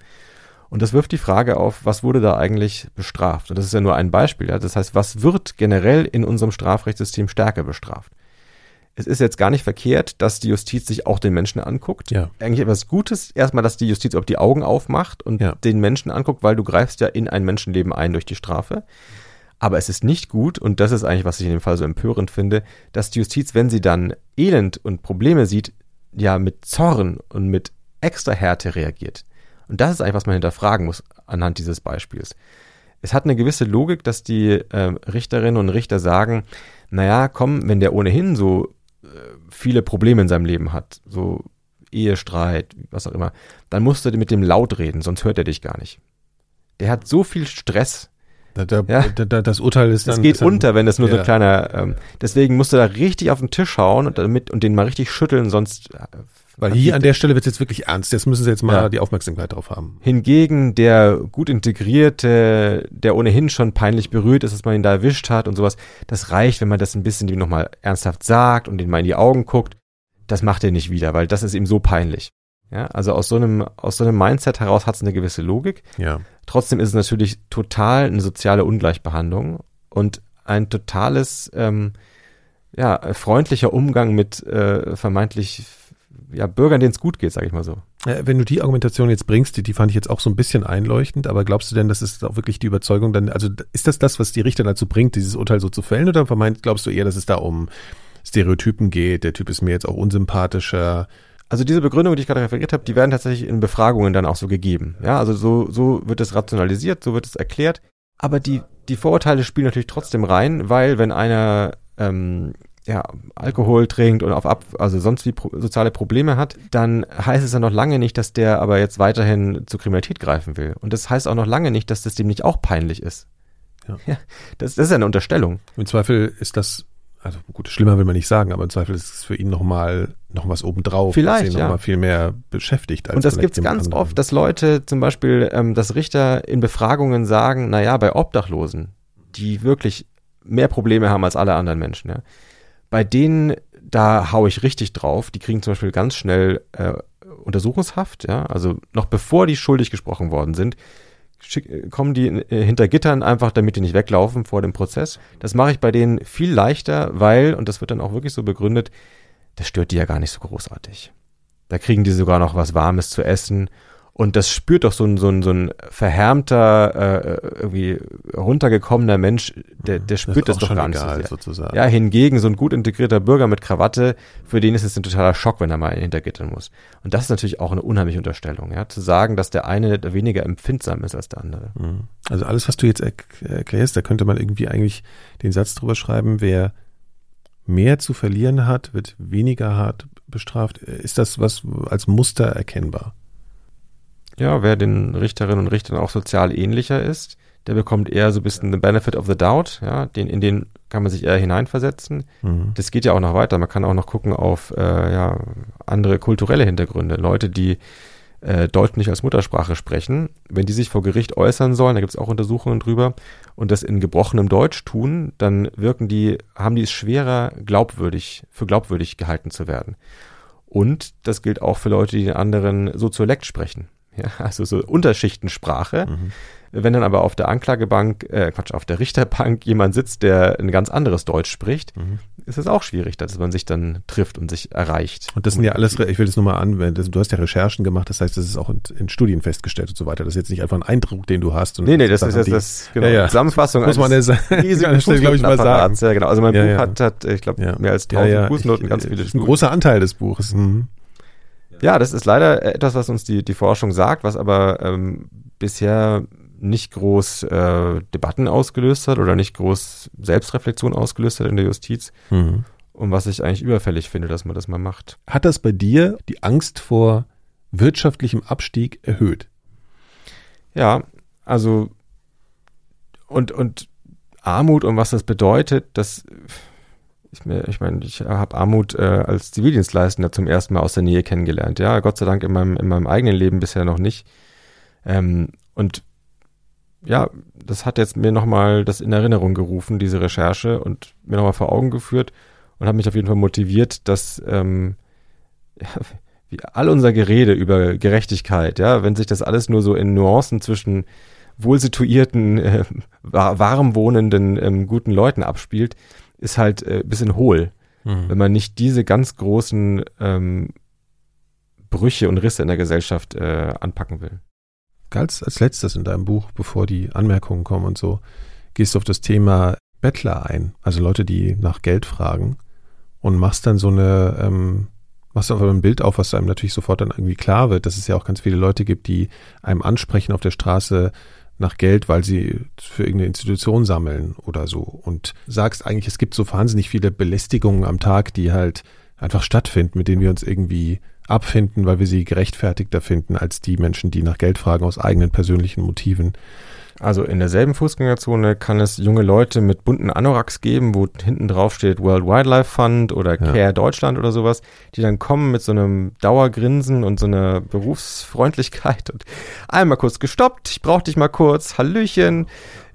Und das wirft die Frage auf, was wurde da eigentlich bestraft? Und das ist ja nur ein Beispiel. Ja? Das heißt, was wird generell in unserem Strafrechtssystem stärker bestraft? Es ist jetzt gar nicht verkehrt, dass die Justiz sich auch den Menschen anguckt. Ja. Eigentlich etwas Gutes, erstmal, dass die Justiz auch die Augen aufmacht und ja. den Menschen anguckt, weil du greifst ja in ein Menschenleben ein durch die Strafe. Aber es ist nicht gut, und das ist eigentlich, was ich in dem Fall so empörend finde, dass die Justiz, wenn sie dann Elend und Probleme sieht, ja mit Zorn und mit extra Härte reagiert. Und das ist eigentlich, was man hinterfragen muss anhand dieses Beispiels. Es hat eine gewisse Logik, dass die äh, Richterinnen und Richter sagen, naja, komm, wenn der ohnehin so äh, viele Probleme in seinem Leben hat, so Ehestreit, was auch immer, dann musst du mit dem laut reden, sonst hört er dich gar nicht. Der hat so viel Stress. Da, da, ja? da, das Urteil ist dann. Es geht dann, unter, wenn das nur ja. so ein kleiner. Ähm, deswegen musst du da richtig auf den Tisch hauen und damit und den mal richtig schütteln, sonst äh, weil hier an der Stelle wird es jetzt wirklich ernst. Jetzt müssen sie jetzt mal ja. die Aufmerksamkeit drauf haben. Hingegen der gut integrierte, der ohnehin schon peinlich berührt ist, dass man ihn da erwischt hat und sowas, das reicht, wenn man das ein bisschen ihm nochmal ernsthaft sagt und ihn mal in die Augen guckt. Das macht er nicht wieder, weil das ist ihm so peinlich. Ja, also aus so einem, aus so einem Mindset heraus hat es eine gewisse Logik. Ja. Trotzdem ist es natürlich total eine soziale Ungleichbehandlung und ein totales, ähm, ja, freundlicher Umgang mit äh, vermeintlich ja, Bürgern, denen es gut geht, sage ich mal so. Wenn du die Argumentation jetzt bringst, die, die fand ich jetzt auch so ein bisschen einleuchtend, aber glaubst du denn, das ist auch wirklich die Überzeugung dann, also ist das das, was die Richter dazu bringt, dieses Urteil so zu fällen oder vermeint, glaubst du eher, dass es da um Stereotypen geht, der Typ ist mir jetzt auch unsympathischer? Also diese Begründungen, die ich gerade referiert habe, die werden tatsächlich in Befragungen dann auch so gegeben. Ja, also so, so wird es rationalisiert, so wird es erklärt. Aber die, die Vorurteile spielen natürlich trotzdem rein, weil wenn einer ähm, ja, Alkohol trinkt und auf ab, also sonst wie pro, soziale Probleme hat, dann heißt es ja noch lange nicht, dass der aber jetzt weiterhin zur Kriminalität greifen will. Und das heißt auch noch lange nicht, dass das dem nicht auch peinlich ist. Ja. ja das, das ist ja eine Unterstellung. Im Zweifel ist das, also gut, schlimmer will man nicht sagen, aber im Zweifel ist es für ihn nochmal noch was obendrauf, Vielleicht, was ihn ja. nochmal viel mehr beschäftigt. Als und das gibt es ganz anderen. oft, dass Leute zum Beispiel, ähm, dass Richter in Befragungen sagen, naja, bei Obdachlosen, die wirklich mehr Probleme haben als alle anderen Menschen, ja, bei denen, da haue ich richtig drauf. Die kriegen zum Beispiel ganz schnell äh, Untersuchungshaft, ja, also noch bevor die schuldig gesprochen worden sind, schick, kommen die äh, hinter Gittern einfach, damit die nicht weglaufen vor dem Prozess. Das mache ich bei denen viel leichter, weil, und das wird dann auch wirklich so begründet, das stört die ja gar nicht so großartig. Da kriegen die sogar noch was Warmes zu essen und das spürt doch so ein, so ein, so ein verhärmter, äh, irgendwie runtergekommener Mensch, der, der spürt das, das doch gar nicht egal, so sozusagen. Ja, hingegen so ein gut integrierter Bürger mit Krawatte, für den ist es ein totaler Schock, wenn er mal hintergittern muss. Und das ist natürlich auch eine unheimliche Unterstellung, ja, zu sagen, dass der eine weniger empfindsam ist als der andere. Mhm. Also alles, was du jetzt erklärst, da könnte man irgendwie eigentlich den Satz drüber schreiben, wer mehr zu verlieren hat, wird weniger hart bestraft. Ist das was als Muster erkennbar? Ja, wer den Richterinnen und Richtern auch sozial ähnlicher ist, der bekommt eher so ein bisschen the benefit of the doubt, ja, den, in den kann man sich eher hineinversetzen. Mhm. Das geht ja auch noch weiter. Man kann auch noch gucken auf äh, ja, andere kulturelle Hintergründe. Leute, die äh, Deutsch nicht als Muttersprache sprechen, wenn die sich vor Gericht äußern sollen, da gibt es auch Untersuchungen drüber, und das in gebrochenem Deutsch tun, dann wirken die, haben die es schwerer, glaubwürdig, für glaubwürdig gehalten zu werden. Und das gilt auch für Leute, die den anderen Soziolekt sprechen ja, also so Unterschichtensprache. Mhm. Wenn dann aber auf der Anklagebank, äh, Quatsch, auf der Richterbank jemand sitzt, der ein ganz anderes Deutsch spricht, mhm. ist es auch schwierig, dass man sich dann trifft und sich erreicht. Und das sind ja alles, ich will das nur mal anwenden, du hast ja Recherchen gemacht, das heißt, das ist auch in, in, Studien festgestellt und so weiter. Das ist jetzt nicht einfach ein Eindruck, den du hast. nee, nee, das ist jetzt das, genau, ja, ja. Zusammenfassung. Muss man ja sagen, glaube ich mal sagen. Ja, genau. Also mein ja, Buch hat, hat ich glaube, mehr als 1000 Fußnoten, ganz viele. Das ist ein großer Anteil des Buches. Mhm. Ja, das ist leider etwas, was uns die, die Forschung sagt, was aber ähm, bisher nicht groß äh, Debatten ausgelöst hat oder nicht groß Selbstreflexion ausgelöst hat in der Justiz. Mhm. Und was ich eigentlich überfällig finde, dass man das mal macht. Hat das bei dir die Angst vor wirtschaftlichem Abstieg erhöht? Ja, also und, und Armut und was das bedeutet, das ich, ich meine, ich habe Armut äh, als Zivildienstleistender zum ersten Mal aus der Nähe kennengelernt. Ja, Gott sei Dank in meinem, in meinem eigenen Leben bisher noch nicht. Ähm, und ja, das hat jetzt mir nochmal das in Erinnerung gerufen, diese Recherche, und mir nochmal vor Augen geführt und hat mich auf jeden Fall motiviert, dass ähm, ja, wie all unser Gerede über Gerechtigkeit, ja, wenn sich das alles nur so in Nuancen zwischen wohlsituierten, äh, warm wohnenden, ähm, guten Leuten abspielt, ist halt äh, bisschen hohl. Mhm. Wenn man nicht diese ganz großen ähm, Brüche und Risse in der Gesellschaft äh, anpacken will. Ganz als letztes in deinem Buch, bevor die Anmerkungen kommen und so, gehst du auf das Thema Bettler ein, also Leute, die nach Geld fragen und machst dann so eine, ähm, machst einfach ein Bild auf, was einem natürlich sofort dann irgendwie klar wird, dass es ja auch ganz viele Leute gibt, die einem ansprechen auf der Straße, nach Geld, weil sie für irgendeine Institution sammeln oder so und sagst eigentlich, es gibt so wahnsinnig viele Belästigungen am Tag, die halt einfach stattfinden, mit denen wir uns irgendwie abfinden, weil wir sie gerechtfertigter finden als die Menschen, die nach Geld fragen aus eigenen persönlichen Motiven. Also in derselben Fußgängerzone kann es junge Leute mit bunten Anoraks geben, wo hinten drauf steht World Wildlife Fund oder Care ja. Deutschland oder sowas, die dann kommen mit so einem Dauergrinsen und so einer Berufsfreundlichkeit und einmal kurz gestoppt, ich brauch dich mal kurz, Hallöchen.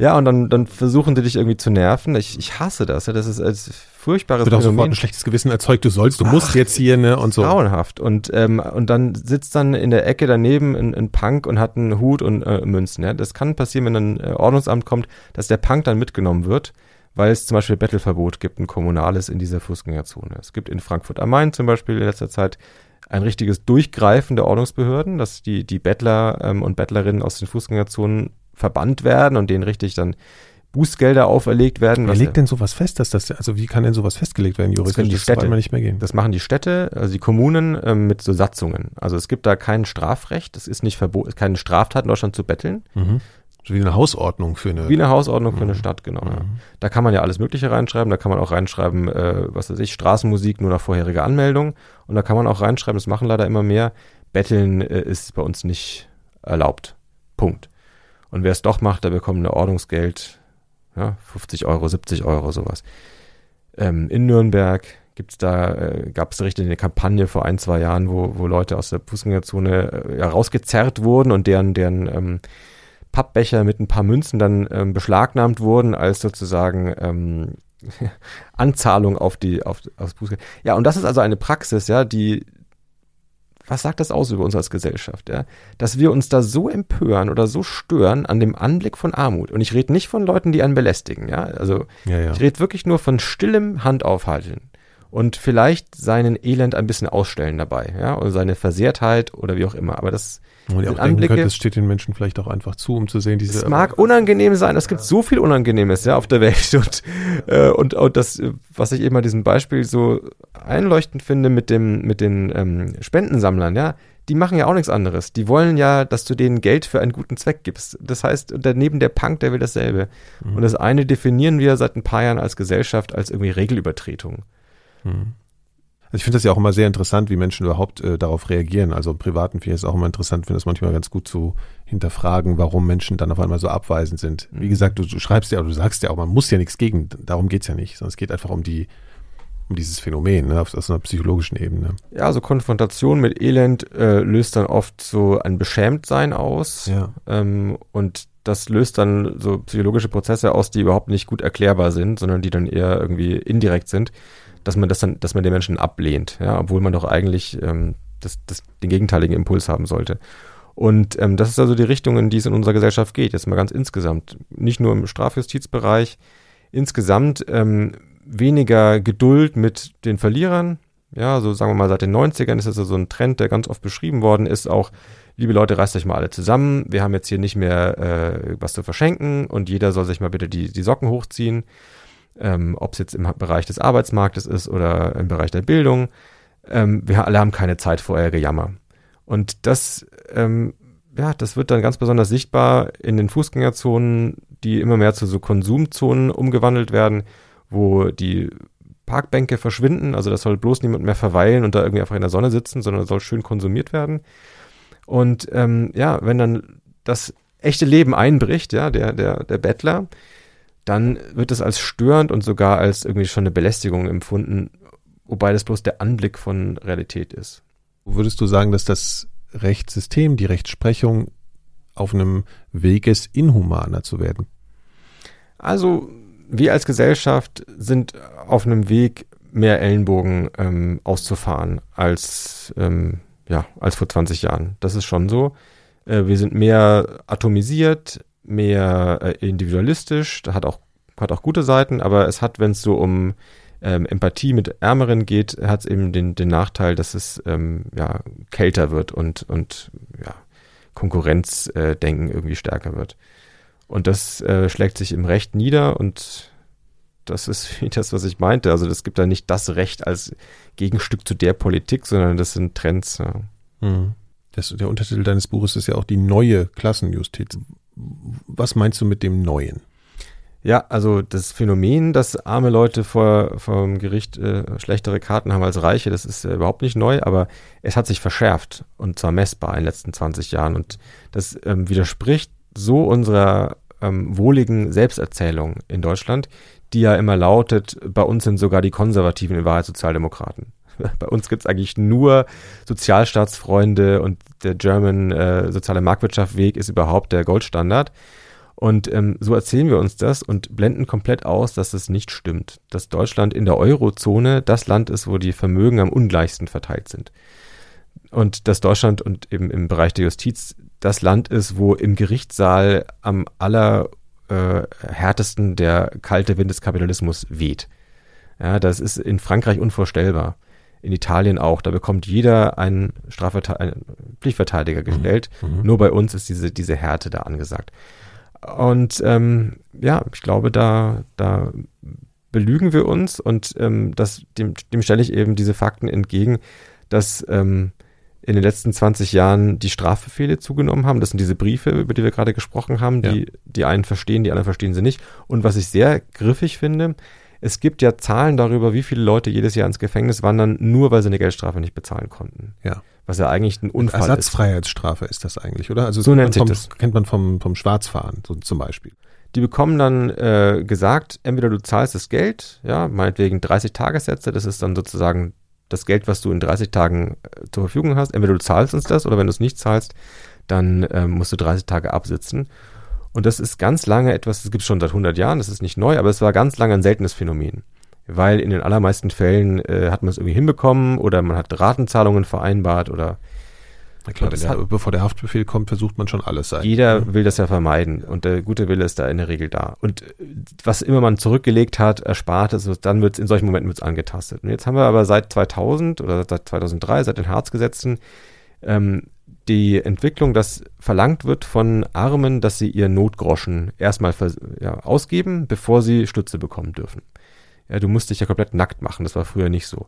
Ja, und dann, dann versuchen die dich irgendwie zu nerven. Ich, ich hasse das. Ja. Das ist als furchtbares Wird auch sofort ein schlechtes Gewissen erzeugt, du sollst, du Ach, musst jetzt hier, ne, und so. Grauenhaft. Und, ähm, und dann sitzt dann in der Ecke daneben ein, ein Punk und hat einen Hut und äh, Münzen, ja. Das kann passieren, wenn ein äh, Ordnungsamt kommt, dass der Punk dann mitgenommen wird, weil es zum Beispiel Bettelverbot gibt, ein kommunales in dieser Fußgängerzone. Es gibt in Frankfurt am Main zum Beispiel in letzter Zeit ein richtiges Durchgreifen der Ordnungsbehörden, dass die, die Bettler ähm, und Bettlerinnen aus den Fußgängerzonen verbannt werden und denen richtig dann Bußgelder auferlegt werden. Wer legt denn sowas fest, dass das, also wie kann denn sowas festgelegt werden, juristisch? Das, die Städte, das nicht mehr gehen. Das machen die Städte, also die Kommunen ähm, mit so Satzungen. Also es gibt da kein Strafrecht, es ist nicht verboten, keine Straftat in Deutschland zu betteln. Mhm. So wie eine Hausordnung für eine. Wie eine Hausordnung mhm. für eine Stadt, genau. Mhm. Ja. Da kann man ja alles Mögliche reinschreiben. Da kann man auch reinschreiben, äh, was weiß ich, Straßenmusik nur nach vorheriger Anmeldung. Und da kann man auch reinschreiben, das machen leider immer mehr, Betteln äh, ist bei uns nicht erlaubt. Punkt. Und wer es doch macht, der bekommt eine Ordnungsgeld ja, 50 Euro, 70 Euro, sowas. Ähm, in Nürnberg gibt's da, äh, gab es richtig eine Kampagne vor ein, zwei Jahren, wo, wo Leute aus der Fußgängerzone äh, rausgezerrt wurden und deren, deren ähm, Pappbecher mit ein paar Münzen dann ähm, beschlagnahmt wurden, als sozusagen ähm, Anzahlung auf die, auf, aufs Bußgeld. Ja, und das ist also eine Praxis, ja, die, was sagt das aus über uns als Gesellschaft, ja? Dass wir uns da so empören oder so stören an dem Anblick von Armut. Und ich rede nicht von Leuten, die einen belästigen, ja. Also ja, ja. ich rede wirklich nur von stillem Handaufhalten und vielleicht seinen Elend ein bisschen ausstellen dabei, ja, oder seine Versehrtheit oder wie auch immer. Aber das und auch Anblicke, könnte, es steht den Menschen vielleicht auch einfach zu, um zu sehen, diese. Es mag unangenehm sein, es gibt so viel Unangenehmes, ja, auf der Welt. Und, äh, und, und das, was ich eben bei diesem Beispiel so einleuchtend finde mit dem, mit den ähm, Spendensammlern, ja, die machen ja auch nichts anderes. Die wollen ja, dass du denen Geld für einen guten Zweck gibst. Das heißt, daneben der Punk, der will dasselbe. Mhm. Und das eine definieren wir seit ein paar Jahren als Gesellschaft als irgendwie Regelübertretung. Mhm. Also ich finde das ja auch immer sehr interessant, wie Menschen überhaupt äh, darauf reagieren. Also im Privaten finde ich es auch immer interessant, finde das manchmal ganz gut zu hinterfragen, warum Menschen dann auf einmal so abweisend sind. Wie mhm. gesagt, du, du schreibst ja, du sagst ja auch, man muss ja nichts gegen, darum geht's ja nicht, sondern es geht einfach um die, um dieses Phänomen, ne, auf, auf einer psychologischen Ebene. Ja, also Konfrontation mit Elend äh, löst dann oft so ein Beschämtsein aus. Ja. Ähm, und das löst dann so psychologische Prozesse aus, die überhaupt nicht gut erklärbar sind, sondern die dann eher irgendwie indirekt sind dass man das dann, dass man den Menschen ablehnt, ja, obwohl man doch eigentlich ähm, das, das, den gegenteiligen Impuls haben sollte. Und ähm, das ist also die Richtung, in die es in unserer Gesellschaft geht, jetzt mal ganz insgesamt. Nicht nur im Strafjustizbereich, insgesamt ähm, weniger Geduld mit den Verlierern. Ja, so sagen wir mal, seit den 90ern ist das so ein Trend, der ganz oft beschrieben worden ist, auch liebe Leute, reißt euch mal alle zusammen. Wir haben jetzt hier nicht mehr äh, was zu verschenken und jeder soll sich mal bitte die, die Socken hochziehen ähm, ob es jetzt im Bereich des Arbeitsmarktes ist oder im Bereich der Bildung. Ähm, wir alle haben keine Zeit vor euer Gejammer. Und das, ähm, ja, das wird dann ganz besonders sichtbar in den Fußgängerzonen, die immer mehr zu so Konsumzonen umgewandelt werden, wo die Parkbänke verschwinden. Also das soll bloß niemand mehr verweilen und da irgendwie einfach in der Sonne sitzen, sondern soll schön konsumiert werden. Und ähm, ja, wenn dann das echte Leben einbricht, ja, der, der, der Bettler, dann wird es als störend und sogar als irgendwie schon eine Belästigung empfunden, wobei das bloß der Anblick von Realität ist. Würdest du sagen, dass das Rechtssystem, die Rechtsprechung auf einem Weg ist, inhumaner zu werden? Also wir als Gesellschaft sind auf einem Weg, mehr Ellenbogen ähm, auszufahren als, ähm, ja, als vor 20 Jahren. Das ist schon so. Äh, wir sind mehr atomisiert, mehr äh, individualistisch, hat auch, hat auch gute Seiten, aber es hat, wenn es so um ähm, Empathie mit Ärmeren geht, hat es eben den, den Nachteil, dass es ähm, ja, kälter wird und, und ja, Konkurrenzdenken äh, irgendwie stärker wird. Und das äh, schlägt sich im Recht nieder und das ist das, was ich meinte. Also es gibt da nicht das Recht als Gegenstück zu der Politik, sondern das sind Trends. Ja. Mhm. Das, der Untertitel deines Buches ist ja auch die neue Klassenjustiz. Was meinst du mit dem Neuen? Ja, also das Phänomen, dass arme Leute vor vom Gericht äh, schlechtere Karten haben als Reiche, das ist äh, überhaupt nicht neu, aber es hat sich verschärft und zwar messbar in den letzten 20 Jahren und das ähm, widerspricht so unserer ähm, wohligen Selbsterzählung in Deutschland, die ja immer lautet, bei uns sind sogar die Konservativen in Wahrheit Sozialdemokraten. Bei uns gibt's eigentlich nur Sozialstaatsfreunde und der German äh, soziale Marktwirtschaft Weg ist überhaupt der Goldstandard. Und ähm, so erzählen wir uns das und blenden komplett aus, dass es nicht stimmt. Dass Deutschland in der Eurozone das Land ist, wo die Vermögen am ungleichsten verteilt sind. Und dass Deutschland und eben im Bereich der Justiz das Land ist, wo im Gerichtssaal am aller äh, der kalte Wind des Kapitalismus weht. Ja, das ist in Frankreich unvorstellbar. In Italien auch. Da bekommt jeder einen, Strafverte einen Pflichtverteidiger mhm. gestellt. Mhm. Nur bei uns ist diese, diese Härte da angesagt. Und ähm, ja, ich glaube, da, da belügen wir uns und ähm, das, dem, dem stelle ich eben diese Fakten entgegen, dass ähm, in den letzten 20 Jahren die Strafbefehle zugenommen haben. Das sind diese Briefe, über die wir gerade gesprochen haben, die ja. die einen verstehen, die anderen verstehen sie nicht. Und was ich sehr griffig finde, es gibt ja Zahlen darüber, wie viele Leute jedes Jahr ins Gefängnis wandern, nur weil sie eine Geldstrafe nicht bezahlen konnten. Ja. Was ja eigentlich ein Unfall Ersatzfreiheitsstrafe ist. ist das eigentlich, oder? Also so nennt sich das. Kennt man vom, vom Schwarzfahren so zum Beispiel. Die bekommen dann äh, gesagt, entweder du zahlst das Geld, ja, meinetwegen 30 Tagessätze, das ist dann sozusagen das Geld, was du in 30 Tagen äh, zur Verfügung hast. Entweder du zahlst uns das oder wenn du es nicht zahlst, dann ähm, musst du 30 Tage absitzen. Und das ist ganz lange etwas, das gibt es schon seit 100 Jahren, das ist nicht neu, aber es war ganz lange ein seltenes Phänomen. Weil in den allermeisten Fällen äh, hat man es irgendwie hinbekommen oder man hat Ratenzahlungen vereinbart oder na klar, der, hat, bevor der Haftbefehl kommt, versucht man schon alles sein. Jeder ja. will das ja vermeiden und der gute Wille ist da in der Regel da. Und äh, was immer man zurückgelegt hat, erspart ist, dann wird es in solchen Momenten wird's angetastet. Und jetzt haben wir aber seit 2000 oder seit 2003, seit den Harzgesetzen, ähm, die Entwicklung, dass verlangt wird von Armen, dass sie ihr Notgroschen erstmal ja, ausgeben, bevor sie Stütze bekommen dürfen. Ja, du musst dich ja komplett nackt machen, das war früher nicht so.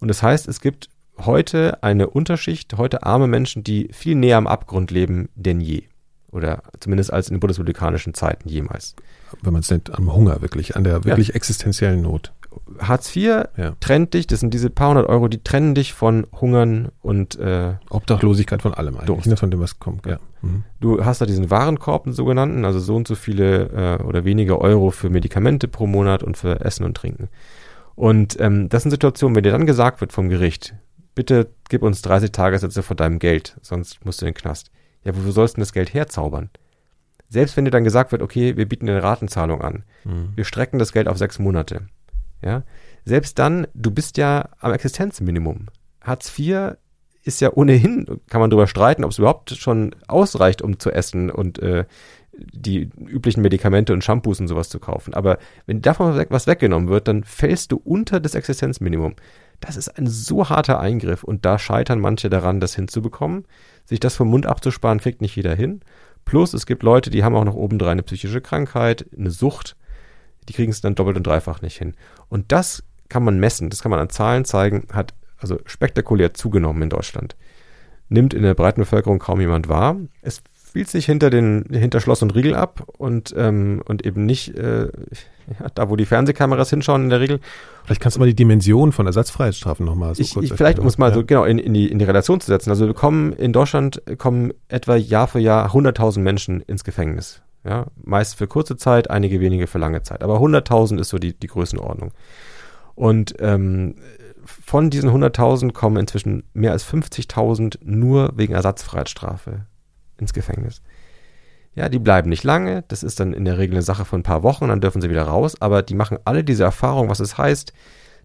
Und das heißt, es gibt heute eine Unterschicht, heute arme Menschen, die viel näher am Abgrund leben denn je. Oder zumindest als in den bundesrepublikanischen Zeiten jemals. Wenn man es nennt, am Hunger wirklich, an der wirklich ja. existenziellen Not. Hartz IV ja. trennt dich, das sind diese paar hundert Euro, die trennen dich von Hungern und äh, Obdachlosigkeit von allem eigentlich. Ne, von dem was kommt. Ja. Mhm. Du hast da diesen Warenkorb, den sogenannten, also so und so viele äh, oder wenige Euro für Medikamente pro Monat und für Essen und Trinken. Und ähm, das sind Situationen, wenn dir dann gesagt wird vom Gericht, bitte gib uns 30 Tagessätze von deinem Geld, sonst musst du in den Knast. Ja, wo sollst du das Geld herzaubern? Selbst wenn dir dann gesagt wird, okay, wir bieten eine Ratenzahlung an, mhm. wir strecken das Geld auf sechs Monate, ja, selbst dann, du bist ja am Existenzminimum. Hartz IV ist ja ohnehin, kann man darüber streiten, ob es überhaupt schon ausreicht, um zu essen und äh, die üblichen Medikamente und Shampoos und sowas zu kaufen. Aber wenn davon was weggenommen wird, dann fällst du unter das Existenzminimum. Das ist ein so harter Eingriff und da scheitern manche daran, das hinzubekommen. Sich das vom Mund abzusparen, kriegt nicht jeder hin. Plus, es gibt Leute, die haben auch noch obendrein eine psychische Krankheit, eine Sucht, die kriegen es dann doppelt und dreifach nicht hin. Und das kann man messen, das kann man an Zahlen zeigen, hat also spektakulär zugenommen in Deutschland. Nimmt in der breiten Bevölkerung kaum jemand wahr. Es spielt sich hinter den hinter Schloss und Riegel ab und ähm, und eben nicht äh, ja, da, wo die Fernsehkameras hinschauen in der Regel. Vielleicht kannst du mal die Dimension von Ersatzfreiheitsstrafen nochmal so ich, kurz ich, Vielleicht, um es mal ja. so genau in, in, die, in die Relation zu setzen. Also wir kommen in Deutschland kommen etwa Jahr für Jahr 100.000 Menschen ins Gefängnis. Ja, meist für kurze Zeit, einige wenige für lange Zeit. Aber 100.000 ist so die, die Größenordnung. Und ähm, von diesen 100.000 kommen inzwischen mehr als 50.000 nur wegen Ersatzfreiheitsstrafe ins Gefängnis. Ja, die bleiben nicht lange, das ist dann in der Regel eine Sache von ein paar Wochen, dann dürfen sie wieder raus, aber die machen alle diese Erfahrung, was es heißt,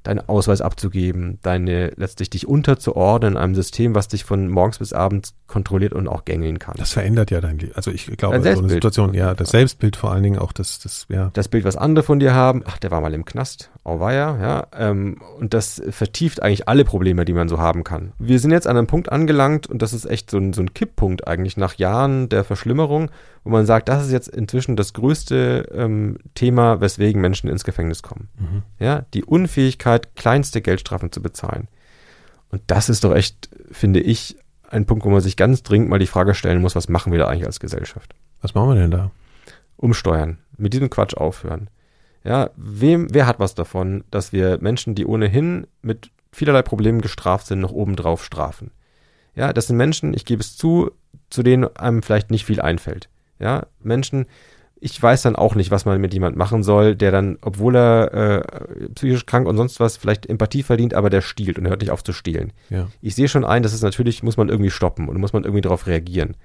deinen Ausweis abzugeben, deine letztlich dich unterzuordnen in einem System, was dich von morgens bis abends kontrolliert und auch gängeln kann. Das verändert ja dein Leben. Also ich glaube, so eine Situation, ja, das Selbstbild vor allen Dingen auch das, das, ja. Das Bild, was andere von dir haben, ach, der war mal im Knast, auweia, ja, ähm, und das vertieft eigentlich alle Probleme, die man so haben kann. Wir sind jetzt an einem Punkt angelangt und das ist echt so ein, so ein Kipppunkt eigentlich nach Jahren der Verschlimmerung, wo man sagt, das ist jetzt inzwischen das größte ähm, Thema, weswegen Menschen ins Gefängnis kommen. Mhm. Ja, die Unfähigkeit, kleinste Geldstrafen zu bezahlen. Und das ist doch echt, finde ich, ein Punkt, wo man sich ganz dringend mal die Frage stellen muss, was machen wir da eigentlich als Gesellschaft? Was machen wir denn da? Umsteuern. Mit diesem Quatsch aufhören. Ja, wem, wer hat was davon, dass wir Menschen, die ohnehin mit vielerlei Problemen gestraft sind, noch obendrauf strafen? Ja, das sind Menschen, ich gebe es zu, zu denen einem vielleicht nicht viel einfällt. Ja, Menschen, ich weiß dann auch nicht, was man mit jemand machen soll, der dann, obwohl er äh, psychisch krank und sonst was, vielleicht Empathie verdient, aber der stiehlt und hört nicht auf zu stehlen. Ja. Ich sehe schon ein, dass es natürlich, muss man irgendwie stoppen und muss man irgendwie darauf reagieren.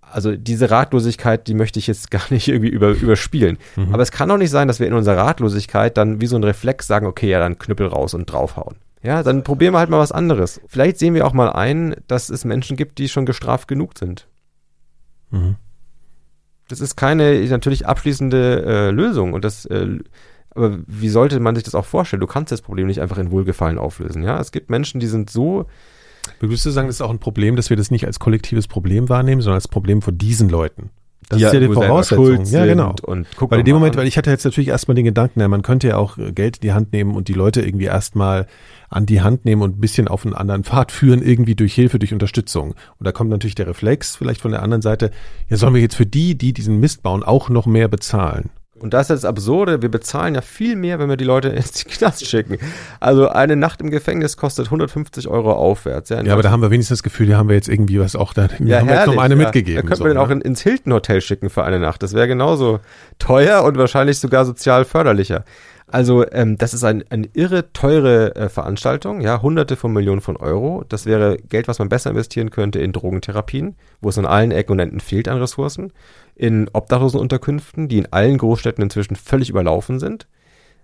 Also diese Ratlosigkeit, die möchte ich jetzt gar nicht irgendwie über, überspielen. Mhm. Aber es kann doch nicht sein, dass wir in unserer Ratlosigkeit dann wie so ein Reflex sagen, okay, ja, dann Knüppel raus und draufhauen. Ja, dann probieren wir halt mal was anderes. Vielleicht sehen wir auch mal ein, dass es Menschen gibt, die schon gestraft genug sind. Mhm. Das ist keine natürlich abschließende äh, Lösung und das äh, aber wie sollte man sich das auch vorstellen? Du kannst das Problem nicht einfach in Wohlgefallen auflösen. Ja, es gibt Menschen, die sind so Würdest du sagen, das ist auch ein Problem, dass wir das nicht als kollektives Problem wahrnehmen, sondern als Problem von diesen Leuten? Das die ist ja die Voraussetzung. Ja, genau. Und guck Weil in dem Moment, an. weil ich hatte jetzt natürlich erstmal den Gedanken, ja, man könnte ja auch Geld in die Hand nehmen und die Leute irgendwie erstmal an die Hand nehmen und ein bisschen auf einen anderen Pfad führen, irgendwie durch Hilfe, durch Unterstützung. Und da kommt natürlich der Reflex vielleicht von der anderen Seite, ja, sollen wir jetzt für die, die diesen Mist bauen, auch noch mehr bezahlen? Und das ist das Absurde, wir bezahlen ja viel mehr, wenn wir die Leute ins Knast schicken. Also eine Nacht im Gefängnis kostet 150 Euro aufwärts. Ja, Ja, aber da haben wir wenigstens das Gefühl, da haben wir jetzt irgendwie was auch da, Ja, haben wir jetzt herrlich, noch eine ja. mitgegeben. Da könnten so, wir den auch ne? in, ins Hilton Hotel schicken für eine Nacht. Das wäre genauso teuer und wahrscheinlich sogar sozial förderlicher. Also ähm, das ist ein, eine irre teure äh, Veranstaltung, ja, hunderte von Millionen von Euro. Das wäre Geld, was man besser investieren könnte in Drogentherapien, wo es an allen Ecken und Enden fehlt an Ressourcen, in Obdachlosenunterkünften, die in allen Großstädten inzwischen völlig überlaufen sind.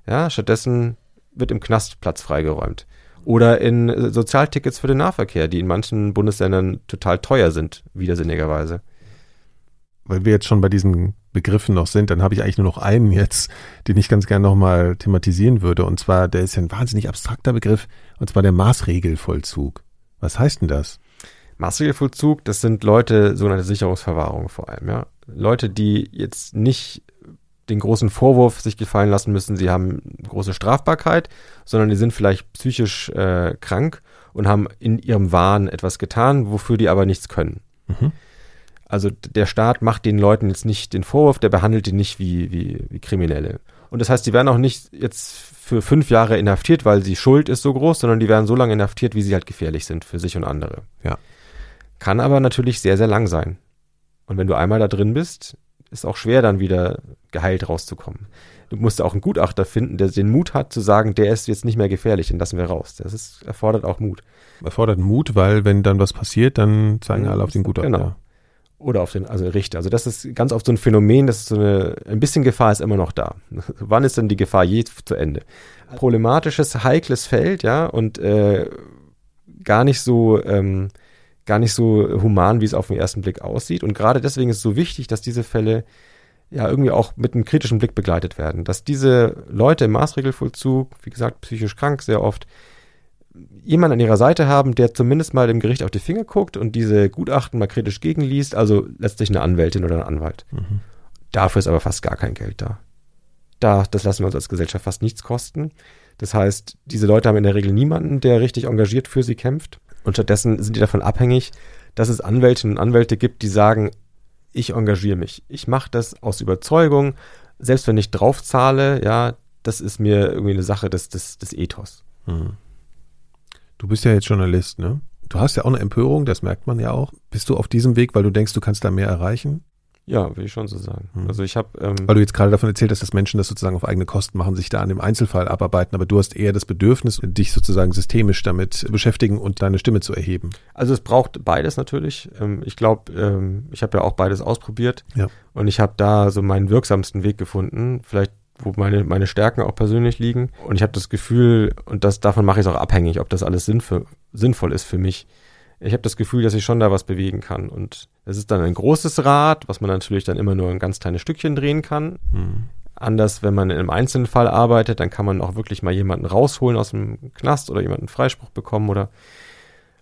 Ja, stattdessen wird im Knast Platz freigeräumt. Oder in äh, Sozialtickets für den Nahverkehr, die in manchen Bundesländern total teuer sind, widersinnigerweise. weil wir jetzt schon bei diesen Begriffen noch sind, dann habe ich eigentlich nur noch einen jetzt, den ich ganz gerne nochmal thematisieren würde. Und zwar, der ist ja ein wahnsinnig abstrakter Begriff, und zwar der Maßregelvollzug. Was heißt denn das? Maßregelvollzug, das sind Leute, sogenannte Sicherungsverwahrung vor allem, ja. Leute, die jetzt nicht den großen Vorwurf sich gefallen lassen müssen, sie haben große Strafbarkeit, sondern die sind vielleicht psychisch äh, krank und haben in ihrem Wahn etwas getan, wofür die aber nichts können. Mhm. Also der Staat macht den Leuten jetzt nicht den Vorwurf, der behandelt die nicht wie, wie, wie Kriminelle. Und das heißt, die werden auch nicht jetzt für fünf Jahre inhaftiert, weil sie Schuld ist so groß, sondern die werden so lange inhaftiert, wie sie halt gefährlich sind für sich und andere. Ja. Kann aber natürlich sehr, sehr lang sein. Und wenn du einmal da drin bist, ist auch schwer, dann wieder geheilt rauszukommen. Du musst auch einen Gutachter finden, der den Mut hat zu sagen, der ist jetzt nicht mehr gefährlich, den lassen wir raus. Das ist, erfordert auch Mut. Erfordert Mut, weil wenn dann was passiert, dann zeigen alle auf den Gutachter. Genau. Oder auf den, also Richter. Also das ist ganz oft so ein Phänomen, das ist so eine, ein bisschen Gefahr ist immer noch da. Wann ist denn die Gefahr je zu Ende? Problematisches, heikles Feld, ja, und äh, gar nicht so, ähm, gar nicht so human, wie es auf den ersten Blick aussieht. Und gerade deswegen ist es so wichtig, dass diese Fälle ja irgendwie auch mit einem kritischen Blick begleitet werden. Dass diese Leute im Maßregelvollzug, wie gesagt, psychisch krank sehr oft, jemanden an ihrer Seite haben, der zumindest mal dem Gericht auf die Finger guckt und diese Gutachten mal kritisch gegenliest, also letztlich eine Anwältin oder ein Anwalt. Mhm. Dafür ist aber fast gar kein Geld da. Da, das lassen wir uns als Gesellschaft fast nichts kosten. Das heißt, diese Leute haben in der Regel niemanden, der richtig engagiert für sie kämpft. Und stattdessen sind die davon abhängig, dass es Anwältinnen und Anwälte gibt, die sagen, ich engagiere mich. Ich mache das aus Überzeugung, selbst wenn ich draufzahle, ja, das ist mir irgendwie eine Sache des, des, des Ethos. Mhm. Du bist ja jetzt Journalist, ne? Du hast ja auch eine Empörung, das merkt man ja auch. Bist du auf diesem Weg, weil du denkst, du kannst da mehr erreichen? Ja, würde ich schon so sagen. Hm. Also ich habe ähm, Weil du jetzt gerade davon erzählt hast, dass Menschen das sozusagen auf eigene Kosten machen, sich da an dem Einzelfall abarbeiten, aber du hast eher das Bedürfnis, dich sozusagen systemisch damit beschäftigen und deine Stimme zu erheben. Also es braucht beides natürlich. Ähm, ich glaube, ähm, ich habe ja auch beides ausprobiert Ja. und ich habe da so meinen wirksamsten Weg gefunden. Vielleicht wo meine, meine Stärken auch persönlich liegen. Und ich habe das Gefühl, und das davon mache ich es auch abhängig, ob das alles sinnvoll, sinnvoll ist für mich. Ich habe das Gefühl, dass ich schon da was bewegen kann. Und es ist dann ein großes Rad, was man natürlich dann immer nur ein ganz kleines Stückchen drehen kann. Hm. Anders, wenn man in einem einzelnen Fall arbeitet, dann kann man auch wirklich mal jemanden rausholen aus dem Knast oder jemanden Freispruch bekommen oder,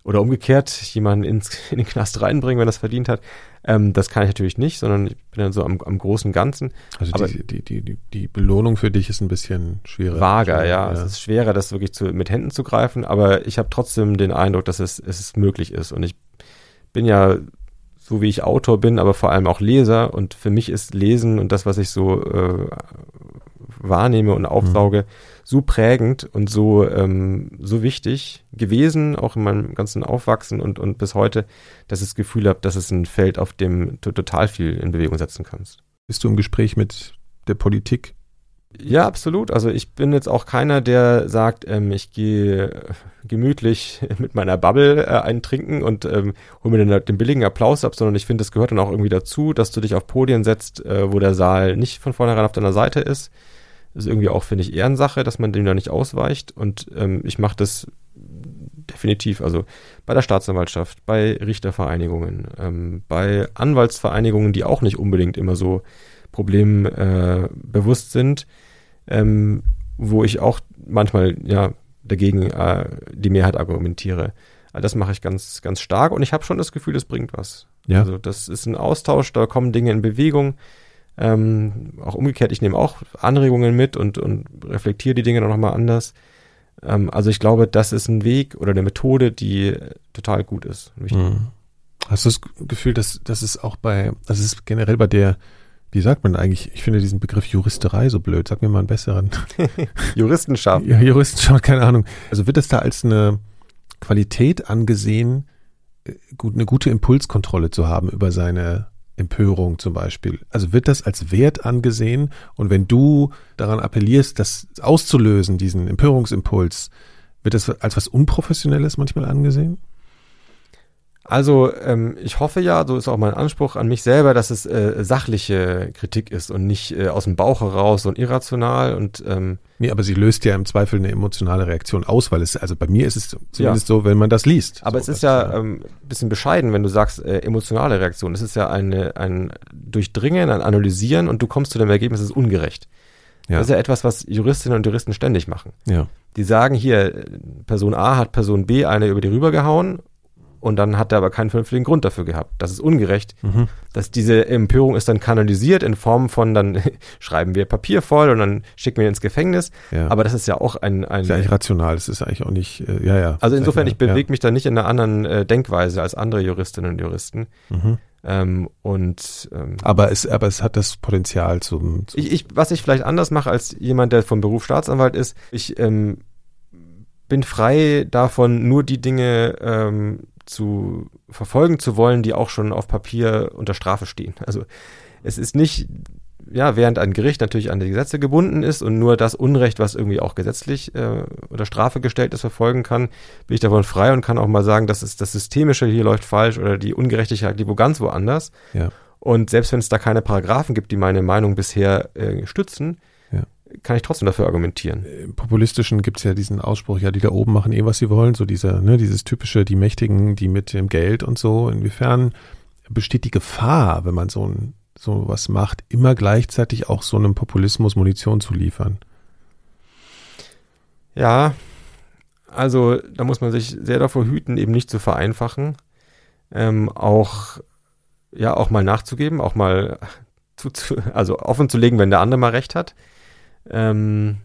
oder umgekehrt jemanden ins, in den Knast reinbringen, wenn er es verdient hat. Ähm, das kann ich natürlich nicht, sondern ich bin dann so am, am großen Ganzen. Also Aber- die, die, die, die, Belohnung für dich ist ein bisschen schwerer. Vager, ja. Es ist schwerer, das wirklich zu, mit Händen zu greifen, aber ich habe trotzdem den Eindruck, dass es, es möglich ist. Und ich bin ja so wie ich Autor bin, aber vor allem auch Leser. Und für mich ist Lesen und das, was ich so äh, wahrnehme und aufsauge, mhm. so prägend und so, ähm, so wichtig gewesen, auch in meinem ganzen Aufwachsen und, und bis heute, dass ich das Gefühl habe, dass es ein Feld, auf dem du total viel in Bewegung setzen kannst. Bist du im Gespräch mit der Politik? Ja, absolut. Also ich bin jetzt auch keiner, der sagt, ähm, ich gehe gemütlich mit meiner Bubble äh, eintrinken und ähm, hole mir den, den, billigen Applaus ab, sondern ich finde, es gehört dann auch irgendwie dazu, dass du dich auf Podien setzt, äh, wo der Saal nicht von vornherein auf deiner Seite ist. Das ist irgendwie auch, finde ich, Ehrensache, dass man dem da nicht ausweicht. Und ähm, ich mache das definitiv. Also bei der Staatsanwaltschaft, bei Richtervereinigungen, ähm, bei Anwaltsvereinigungen, die auch nicht unbedingt immer so problembewusst äh, sind, ähm, wo ich auch manchmal ja dagegen äh, die Mehrheit argumentiere. Also das mache ich ganz, ganz stark und ich habe schon das Gefühl, das bringt was. Ja. Also das ist ein Austausch, da kommen Dinge in Bewegung. Ähm, auch umgekehrt, ich nehme auch Anregungen mit und, und reflektiere die Dinge nochmal anders. Ähm, also ich glaube, das ist ein Weg oder eine Methode, die total gut ist. Mhm. Hast du das Gefühl, dass, dass es auch bei, also es ist generell bei der wie sagt man eigentlich? Ich finde diesen Begriff Juristerei so blöd. Sag mir mal einen besseren. Juristenschaft. Ja, Juristenschaft, keine Ahnung. Also wird das da als eine Qualität angesehen, äh, gut, eine gute Impulskontrolle zu haben über seine Empörung zum Beispiel. Also wird das als Wert angesehen und wenn du daran appellierst, das auszulösen, diesen Empörungsimpuls, wird das als was Unprofessionelles manchmal angesehen? Also ähm, ich hoffe ja, so ist auch mein Anspruch an mich selber, dass es äh, sachliche Kritik ist und nicht äh, aus dem Bauch heraus und irrational und ähm, Nee, aber sie löst ja im Zweifel eine emotionale Reaktion aus, weil es, also bei mir ist es zumindest ja. so, wenn man das liest. Aber so, es ist ja ähm, bisschen bescheiden, wenn du sagst, äh, emotionale Reaktion. Es ist ja eine, ein Durchdringen, ein Analysieren und du kommst zu dem Ergebnis, es ist ungerecht. Ja. Das ist ja etwas, was Juristinnen und Juristen ständig machen. Ja. Die sagen hier, Person A hat Person B eine über die rübergehauen und dann hat er aber keinen vernünftigen Grund dafür gehabt. Das ist ungerecht. Mhm. Dass diese Empörung ist dann kanalisiert in Form von, dann schreiben wir Papier voll und dann schicken wir ihn ins Gefängnis. Ja. Aber das ist ja auch ein... ein ist ja eigentlich rational, das ist eigentlich auch nicht, äh, ja, ja. Also insofern, ich bewege ja. mich da nicht in einer anderen äh, Denkweise als andere Juristinnen und Juristen. Mhm. Ähm, und ähm, aber es aber es hat das Potenzial zum, zum ich, ich, was ich vielleicht anders mache als jemand der vom Beruf Staatsanwalt ist ich ähm, bin frei davon nur die Dinge ähm, zu verfolgen zu wollen, die auch schon auf Papier unter Strafe stehen. Also es ist nicht, ja, während ein Gericht natürlich an die Gesetze gebunden ist und nur das Unrecht, was irgendwie auch gesetzlich äh, unter Strafe gestellt ist, verfolgen kann, bin ich davon frei und kann auch mal sagen, dass es das Systemische hier läuft falsch oder die Ungerechtigkeit liegt wo ganz woanders. Ja. Und selbst wenn es da keine Paragraphen gibt, die meine Meinung bisher äh, stützen, kann ich trotzdem dafür argumentieren. Im Populistischen gibt es ja diesen Ausspruch, ja, die da oben machen eh, was sie wollen, so dieser, ne, dieses typische, die Mächtigen, die mit dem Geld und so. Inwiefern besteht die Gefahr, wenn man so ein so was macht, immer gleichzeitig auch so einem Populismus Munition zu liefern? Ja, also da muss man sich sehr davor hüten, eben nicht zu vereinfachen, ähm, auch ja auch mal nachzugeben, auch mal zu, zu, also offen zu legen, wenn der andere mal recht hat. Ähm,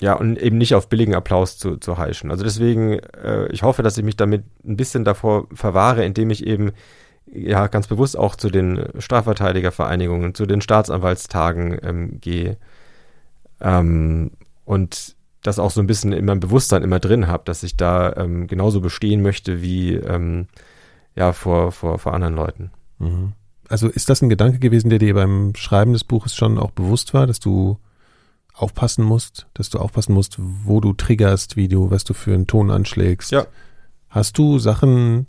ja, und eben nicht auf billigen Applaus zu, zu heischen. Also deswegen, äh, ich hoffe, dass ich mich damit ein bisschen davor verwahre, indem ich eben ja ganz bewusst auch zu den Strafverteidigervereinigungen, zu den Staatsanwaltstagen ähm, gehe ähm, und das auch so ein bisschen in meinem Bewusstsein immer drin habe, dass ich da ähm, genauso bestehen möchte wie ähm, ja vor, vor, vor anderen Leuten. Mhm also ist das ein Gedanke gewesen, der dir beim Schreiben des Buches schon auch bewusst war, dass du aufpassen musst, dass du aufpassen musst, wo du triggerst, wie du, was du für einen Ton anschlägst? Ja. Hast du Sachen,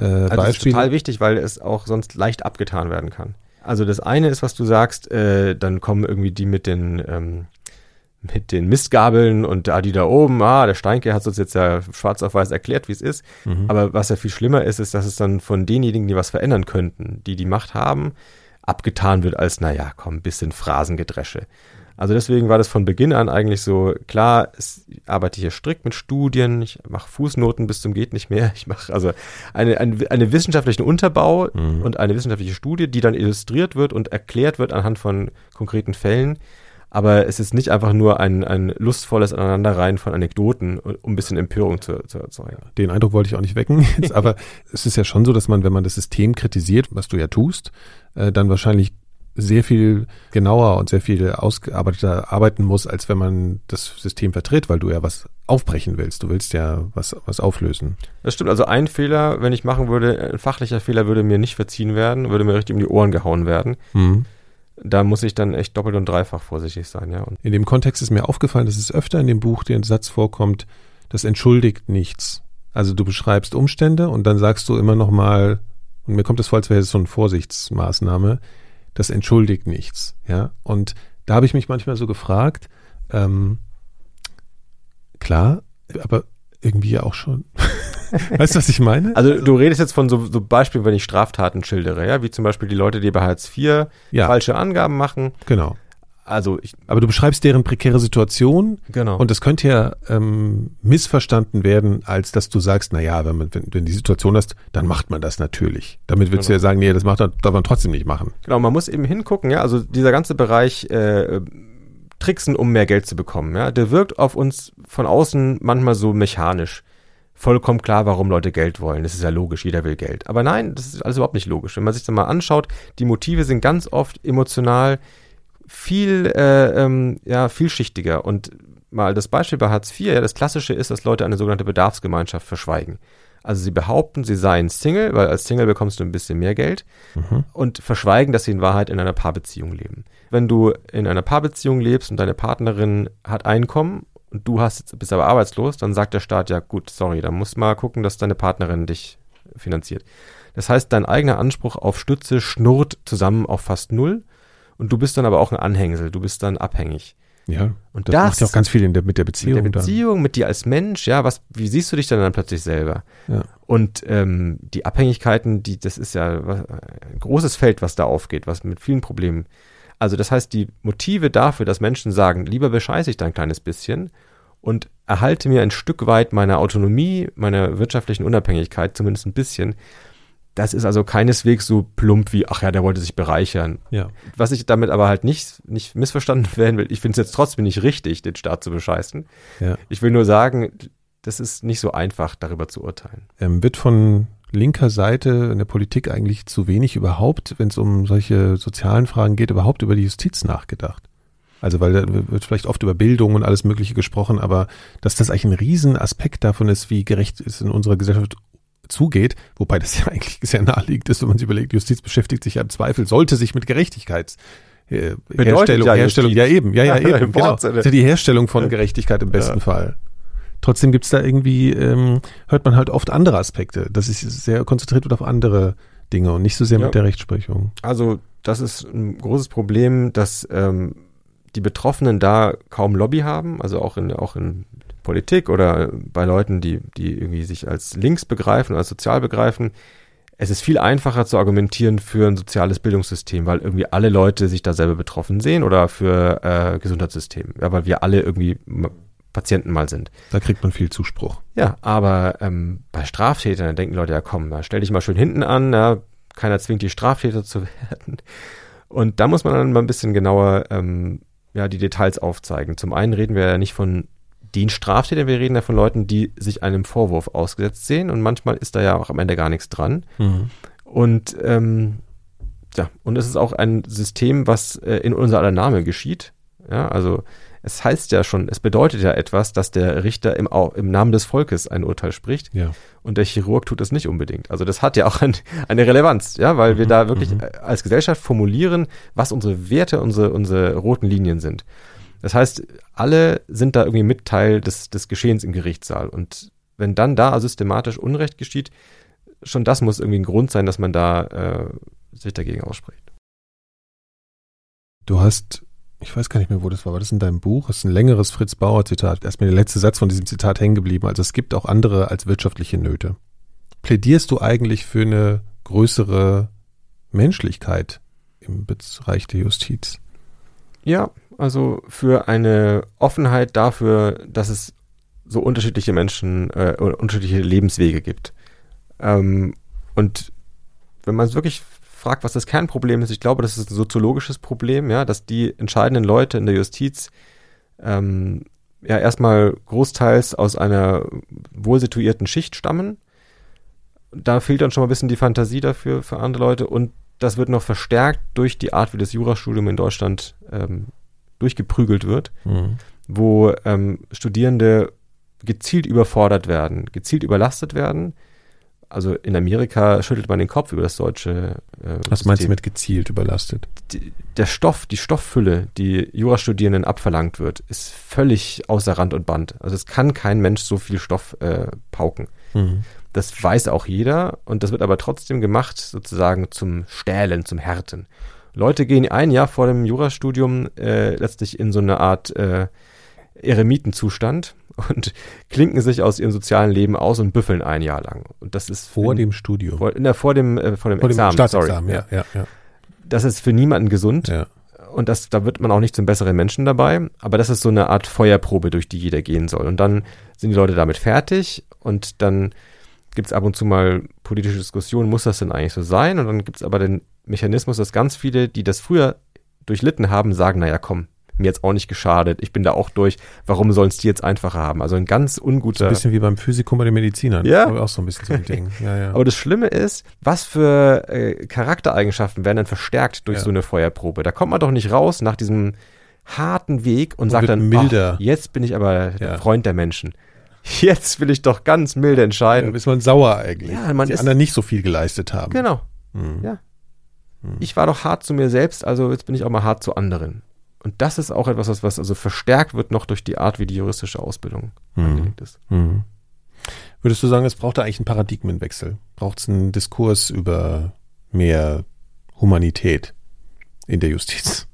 äh, also Beispiele? Das ist total wichtig, weil es auch sonst leicht abgetan werden kann. Also das eine ist, was du sagst, äh, dann kommen irgendwie die mit den ähm, mit den Mistgabeln und da die da oben, ah, der Steinke hat uns jetzt ja schwarz auf weiß erklärt, wie es ist. Mhm. Aber was ja viel schlimmer ist, ist, dass es dann von denjenigen, die was verändern könnten, die die Macht haben, abgetan wird als, naja, komm, bisschen Phrasengedresche. Also deswegen war das von Beginn an eigentlich so, klar, ich arbeite hier strikt mit Studien, ich mache Fußnoten bis zum geht nicht mehr, ich mache also eine, eine, eine wissenschaftlichen Unterbau mhm. und eine wissenschaftliche Studie, die dann illustriert wird und erklärt wird anhand von konkreten Fällen aber es ist nicht einfach nur ein, ein lustvolles Aneinanderreihen von Anekdoten, um ein bisschen Empörung zu, zu erzeugen. Den Eindruck wollte ich auch nicht wecken, jetzt, aber es ist ja schon so, dass man, wenn man das System kritisiert, was du ja tust, äh, dann wahrscheinlich sehr viel genauer und sehr viel ausgearbeiteter arbeiten muss, als wenn man das System vertritt, weil du ja was aufbrechen willst. Du willst ja was, was auflösen. Das stimmt. Also ein Fehler, wenn ich machen würde, ein fachlicher Fehler würde mir nicht verziehen werden, würde mir richtig um die Ohren gehauen werden. Mhm. Da muss ich dann echt doppelt und dreifach vorsichtig sein, ja. Und in dem Kontext ist mir aufgefallen, dass es öfter in dem Buch der Satz vorkommt, das entschuldigt nichts. Also du beschreibst Umstände und dann sagst du immer noch mal, und mir kommt es vor, als wäre es so eine Vorsichtsmaßnahme, das entschuldigt nichts. Ja, und da habe ich mich manchmal so gefragt, ähm, klar, aber irgendwie auch schon. weißt du, was ich meine? Also du redest jetzt von so, so Beispielen, wenn ich Straftaten schildere, ja, wie zum Beispiel die Leute, die bei Hartz IV ja. falsche Angaben machen. Genau. Also ich, aber du beschreibst deren prekäre Situation. Genau. Und das könnte ja ähm, missverstanden werden, als dass du sagst, na ja, wenn man, wenn, wenn die Situation hast, dann macht man das natürlich. Damit willst genau. du ja sagen, nee, das macht, darf man trotzdem nicht machen. Genau, man muss eben hingucken, ja, also dieser ganze Bereich äh, Tricksen, um mehr Geld zu bekommen, ja, der wirkt auf uns von außen manchmal so mechanisch. Vollkommen klar, warum Leute Geld wollen. Das ist ja logisch, jeder will Geld. Aber nein, das ist alles überhaupt nicht logisch. Wenn man sich das mal anschaut, die Motive sind ganz oft emotional viel, äh, ähm, ja, vielschichtiger. Und mal das Beispiel bei Hartz IV, ja, das Klassische ist, dass Leute eine sogenannte Bedarfsgemeinschaft verschweigen. Also sie behaupten, sie seien Single, weil als Single bekommst du ein bisschen mehr Geld mhm. und verschweigen, dass sie in Wahrheit in einer Paarbeziehung leben. Wenn du in einer Paarbeziehung lebst und deine Partnerin hat Einkommen und du hast, bist aber arbeitslos, dann sagt der Staat, ja gut, sorry, dann musst du mal gucken, dass deine Partnerin dich finanziert. Das heißt, dein eigener Anspruch auf Stütze schnurrt zusammen auf fast null und du bist dann aber auch ein Anhängsel, du bist dann abhängig. Ja, und das, das macht ja auch ganz viel der, mit der Beziehung. Mit der Beziehung, dann. mit dir als Mensch, ja, was, wie siehst du dich dann, dann plötzlich selber? Ja. Und ähm, die Abhängigkeiten, die, das ist ja ein großes Feld, was da aufgeht, was mit vielen Problemen. Also das heißt, die Motive dafür, dass Menschen sagen, lieber bescheiße ich da ein kleines bisschen und erhalte mir ein Stück weit meiner Autonomie, meiner wirtschaftlichen Unabhängigkeit, zumindest ein bisschen, das ist also keineswegs so plump wie, ach ja, der wollte sich bereichern. Ja. Was ich damit aber halt nicht, nicht missverstanden werden will, ich finde es jetzt trotzdem nicht richtig, den Staat zu bescheißen. Ja. Ich will nur sagen, das ist nicht so einfach, darüber zu urteilen. Ähm, wird von linker Seite in der Politik eigentlich zu wenig überhaupt, wenn es um solche sozialen Fragen geht, überhaupt über die Justiz nachgedacht? Also weil da wird vielleicht oft über Bildung und alles Mögliche gesprochen, aber dass das eigentlich ein Riesenaspekt davon ist, wie gerecht es in unserer Gesellschaft zugeht, wobei das ja eigentlich sehr naheliegend ist, wenn man sich überlegt, Justiz beschäftigt sich ja im Zweifel, sollte sich mit Gerechtigkeits äh, Herstellung, ja Herstellung, ja eben, ja, ja, eben, genau. Das ist ja die Herstellung von Gerechtigkeit im besten ja. Fall. Trotzdem gibt's da irgendwie, ähm, hört man halt oft andere Aspekte. Das ist sehr konzentriert wird auf andere Dinge und nicht so sehr ja. mit der Rechtsprechung. Also das ist ein großes Problem, dass ähm, die Betroffenen da kaum Lobby haben, also auch in, auch in Politik oder bei Leuten, die, die irgendwie sich als links begreifen, als sozial begreifen, es ist viel einfacher zu argumentieren für ein soziales Bildungssystem, weil irgendwie alle Leute sich da selber betroffen sehen oder für äh, Gesundheitssystem, ja, weil wir alle irgendwie Patienten mal sind. Da kriegt man viel Zuspruch. Ja, aber ähm, bei Straftätern denken Leute, ja komm, da stell dich mal schön hinten an, ja, keiner zwingt die Straftäter zu werden. Und da muss man dann mal ein bisschen genauer ähm, ja, die Details aufzeigen. Zum einen reden wir ja nicht von den Straftätern, wir reden ja von Leuten, die sich einem Vorwurf ausgesetzt sehen und manchmal ist da ja auch am Ende gar nichts dran. Mhm. Und ähm, ja, und es ist auch ein System, was äh, in unser aller Name geschieht. Ja, also es heißt ja schon, es bedeutet ja etwas, dass der Richter im, im Namen des Volkes ein Urteil spricht. Ja. Und der Chirurg tut das nicht unbedingt. Also das hat ja auch ein, eine Relevanz, ja, weil mhm, wir da wirklich mhm. als Gesellschaft formulieren, was unsere Werte, unsere, unsere roten Linien sind. Das heißt, alle sind da irgendwie mit Teil des, des Geschehens im Gerichtssaal. Und wenn dann da systematisch Unrecht geschieht, schon das muss irgendwie ein Grund sein, dass man da äh, sich dagegen ausspricht. Du hast, ich weiß gar nicht mehr, wo das war, war das in deinem Buch? Das ist ein längeres Fritz Bauer Zitat. Erstmal der letzte Satz von diesem Zitat hängen geblieben. Also es gibt auch andere als wirtschaftliche Nöte. Plädierst du eigentlich für eine größere Menschlichkeit im Bereich der Justiz? Ja, also für eine Offenheit dafür, dass es so unterschiedliche Menschen, äh, unterschiedliche Lebenswege gibt. Ähm, und wenn man es wirklich fragt, was das Kernproblem ist, ich glaube, das ist ein soziologisches Problem, ja, dass die entscheidenden Leute in der Justiz ähm, ja erstmal großteils aus einer wohlsituierten Schicht stammen. Da fehlt dann schon mal ein bisschen die Fantasie dafür für andere Leute und das wird noch verstärkt durch die Art, wie das Jurastudium in Deutschland ähm, durchgeprügelt wird, mhm. wo ähm, Studierende gezielt überfordert werden, gezielt überlastet werden. Also in Amerika schüttelt man den Kopf über das deutsche. Äh, Was meinst du mit gezielt überlastet? Die, der Stoff, die Stofffülle, die Jurastudierenden abverlangt wird, ist völlig außer Rand und Band. Also es kann kein Mensch so viel Stoff äh, pauken. Mhm. Das weiß auch jeder und das wird aber trotzdem gemacht, sozusagen zum Stählen, zum Härten. Leute gehen ein Jahr vor dem Jurastudium äh, letztlich in so eine Art äh, Eremitenzustand und klinken sich aus ihrem sozialen Leben aus und büffeln ein Jahr lang. Und das ist vor in, dem Studium. Vor, der, vor dem, äh, vor dem vor Examen, dem sorry. Ja, ja, ja. Das ist für niemanden gesund. Ja. Und das, da wird man auch nicht zum besseren Menschen dabei. Aber das ist so eine Art Feuerprobe, durch die jeder gehen soll. Und dann sind die Leute damit fertig und dann gibt es ab und zu mal politische Diskussionen, muss das denn eigentlich so sein? Und dann gibt es aber den Mechanismus, dass ganz viele, die das früher durchlitten haben, sagen, naja, komm, mir jetzt auch nicht geschadet, ich bin da auch durch, warum sollen es die jetzt einfacher haben? Also ein ganz unguter... Ein bisschen wie beim Physikum bei den Medizinern. Ja. Aber auch so ein bisschen so ein Ding. Ja, ja. Aber das Schlimme ist, was für äh, Charaktereigenschaften werden dann verstärkt durch ja. so eine Feuerprobe? Da kommt man doch nicht raus nach diesem harten Weg und, und sagt dann, milder. jetzt bin ich aber der Freund der Menschen. Jetzt will ich doch ganz milde entscheiden. Ja, ist man sauer eigentlich. Ja, man die ist, anderen nicht so viel geleistet haben. Genau. Hm. Ja. Hm. Ich war doch hart zu mir selbst, also jetzt bin ich auch mal hart zu anderen. Und das ist auch etwas, was also verstärkt wird noch durch die Art, wie die juristische Ausbildung mhm. angelegt ist. Mhm. Würdest du sagen, es braucht da eigentlich einen Paradigmenwechsel? Braucht es einen Diskurs über mehr Humanität in der Justiz?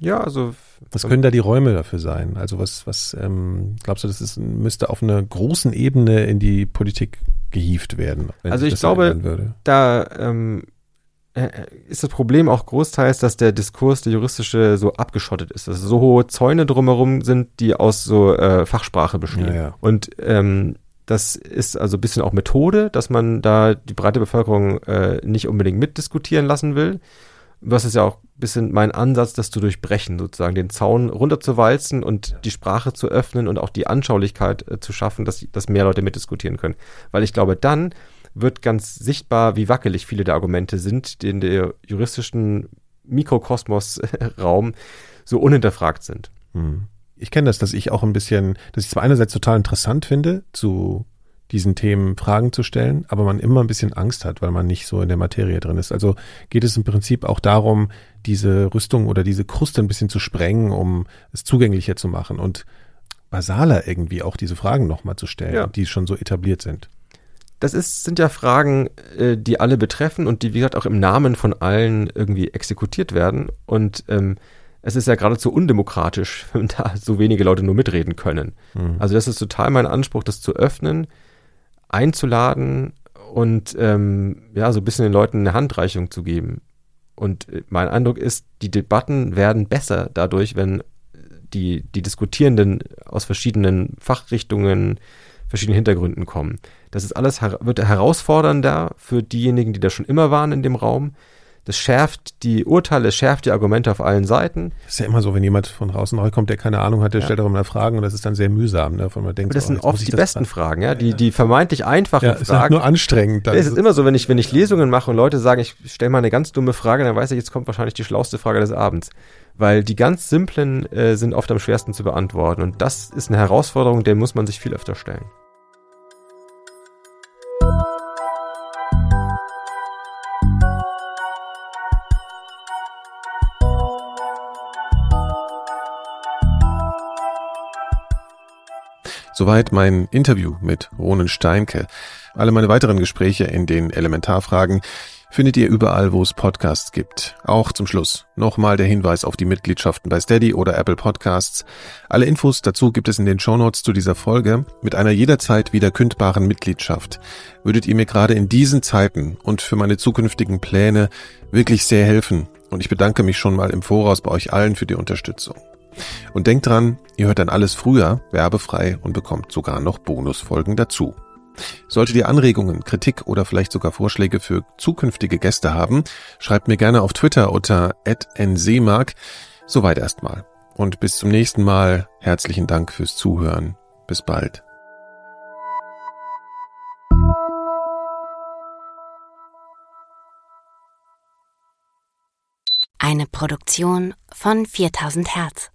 Ja, also was können da die Räume dafür sein? Also was, was ähm, glaubst du, das ist, müsste auf einer großen Ebene in die Politik gehievt werden? also ich glaube, da ähm, äh, ist das Problem auch großteils, dass der Diskurs, der juristische, so abgeschottet ist. Dass so hohe Zäune drumherum sind, die aus so äh, Fachsprache bestehen. Ja, ja. Und ähm, das ist also ein bisschen auch Methode, dass man da die breite Bevölkerung äh, nicht unbedingt mitdiskutieren lassen will. Was ist ja auch ein bisschen mein Ansatz, das zu durchbrechen, sozusagen den Zaun runterzuwalzen und die Sprache zu öffnen und auch die Anschaulichkeit äh, zu schaffen, dass, dass mehr Leute mitdiskutieren können. Weil ich glaube, dann wird ganz sichtbar, wie wackelig viele der Argumente sind, die in der juristischen Mikrokosmos-Raum so unhinterfragt sind. Hm. Ich kenne das, dass ich auch ein bisschen, dass ich zwar einerseits total interessant finde, zu diesen Themen Fragen zu stellen, aber man immer ein bisschen Angst hat, weil man nicht so in der Materie drin ist. Also geht es im Prinzip auch darum, diese Rüstung oder diese Kruste ein bisschen zu sprengen, um es zugänglicher zu machen und basaler irgendwie auch diese Fragen nochmal zu stellen, ja. die schon so etabliert sind das ist, sind ja Fragen, äh, die alle betreffen und die, wie gesagt, auch im Namen von allen irgendwie exekutiert werden. Und ähm, es ist ja geradezu undemokratisch, wenn da so wenige Leute nur mitreden können. Mhm. Also das ist total mein Anspruch, das zu öffnen, einzuladen und ähm, ja, so ein bisschen den Leuten eine Handreichung zu geben. Und äh, mein Eindruck ist, die Debatten werden besser dadurch, wenn die, die Diskutierenden aus verschiedenen Fachrichtungen, verschiedenen Hintergründen kommen. Das ist alles wird herausfordernder für diejenigen, die da schon immer waren in dem Raum. Das schärft die Urteile, schärft die Argumente auf allen Seiten. Das ist ja immer so, wenn jemand von draußen kommt, der keine Ahnung hat, der ja. stellt auch immer Fragen und das ist dann sehr mühsam. Ne, von man denkt, das so, sind oft die besten Fragen, ja, die, die vermeintlich einfachen ja, ist Fragen. Halt nur anstrengend. Dann. Es ist immer so, wenn ich, wenn ich Lesungen mache und Leute sagen, ich stelle mal eine ganz dumme Frage, dann weiß ich, jetzt kommt wahrscheinlich die schlauste Frage des Abends. Weil die ganz simplen äh, sind oft am schwersten zu beantworten. Und das ist eine Herausforderung, der muss man sich viel öfter stellen. Soweit mein Interview mit Ronen Steinke. Alle meine weiteren Gespräche in den Elementarfragen findet ihr überall, wo es Podcasts gibt. Auch zum Schluss nochmal der Hinweis auf die Mitgliedschaften bei Steady oder Apple Podcasts. Alle Infos dazu gibt es in den Shownotes zu dieser Folge. Mit einer jederzeit wieder kündbaren Mitgliedschaft würdet ihr mir gerade in diesen Zeiten und für meine zukünftigen Pläne wirklich sehr helfen. Und ich bedanke mich schon mal im Voraus bei euch allen für die Unterstützung. Und denkt dran, ihr hört dann alles früher, werbefrei und bekommt sogar noch Bonusfolgen dazu. Solltet ihr Anregungen, Kritik oder vielleicht sogar Vorschläge für zukünftige Gäste haben, schreibt mir gerne auf Twitter unter @nseemark. Soweit erstmal. Und bis zum nächsten Mal. Herzlichen Dank fürs Zuhören. Bis bald. Eine Produktion von 4000 Hertz.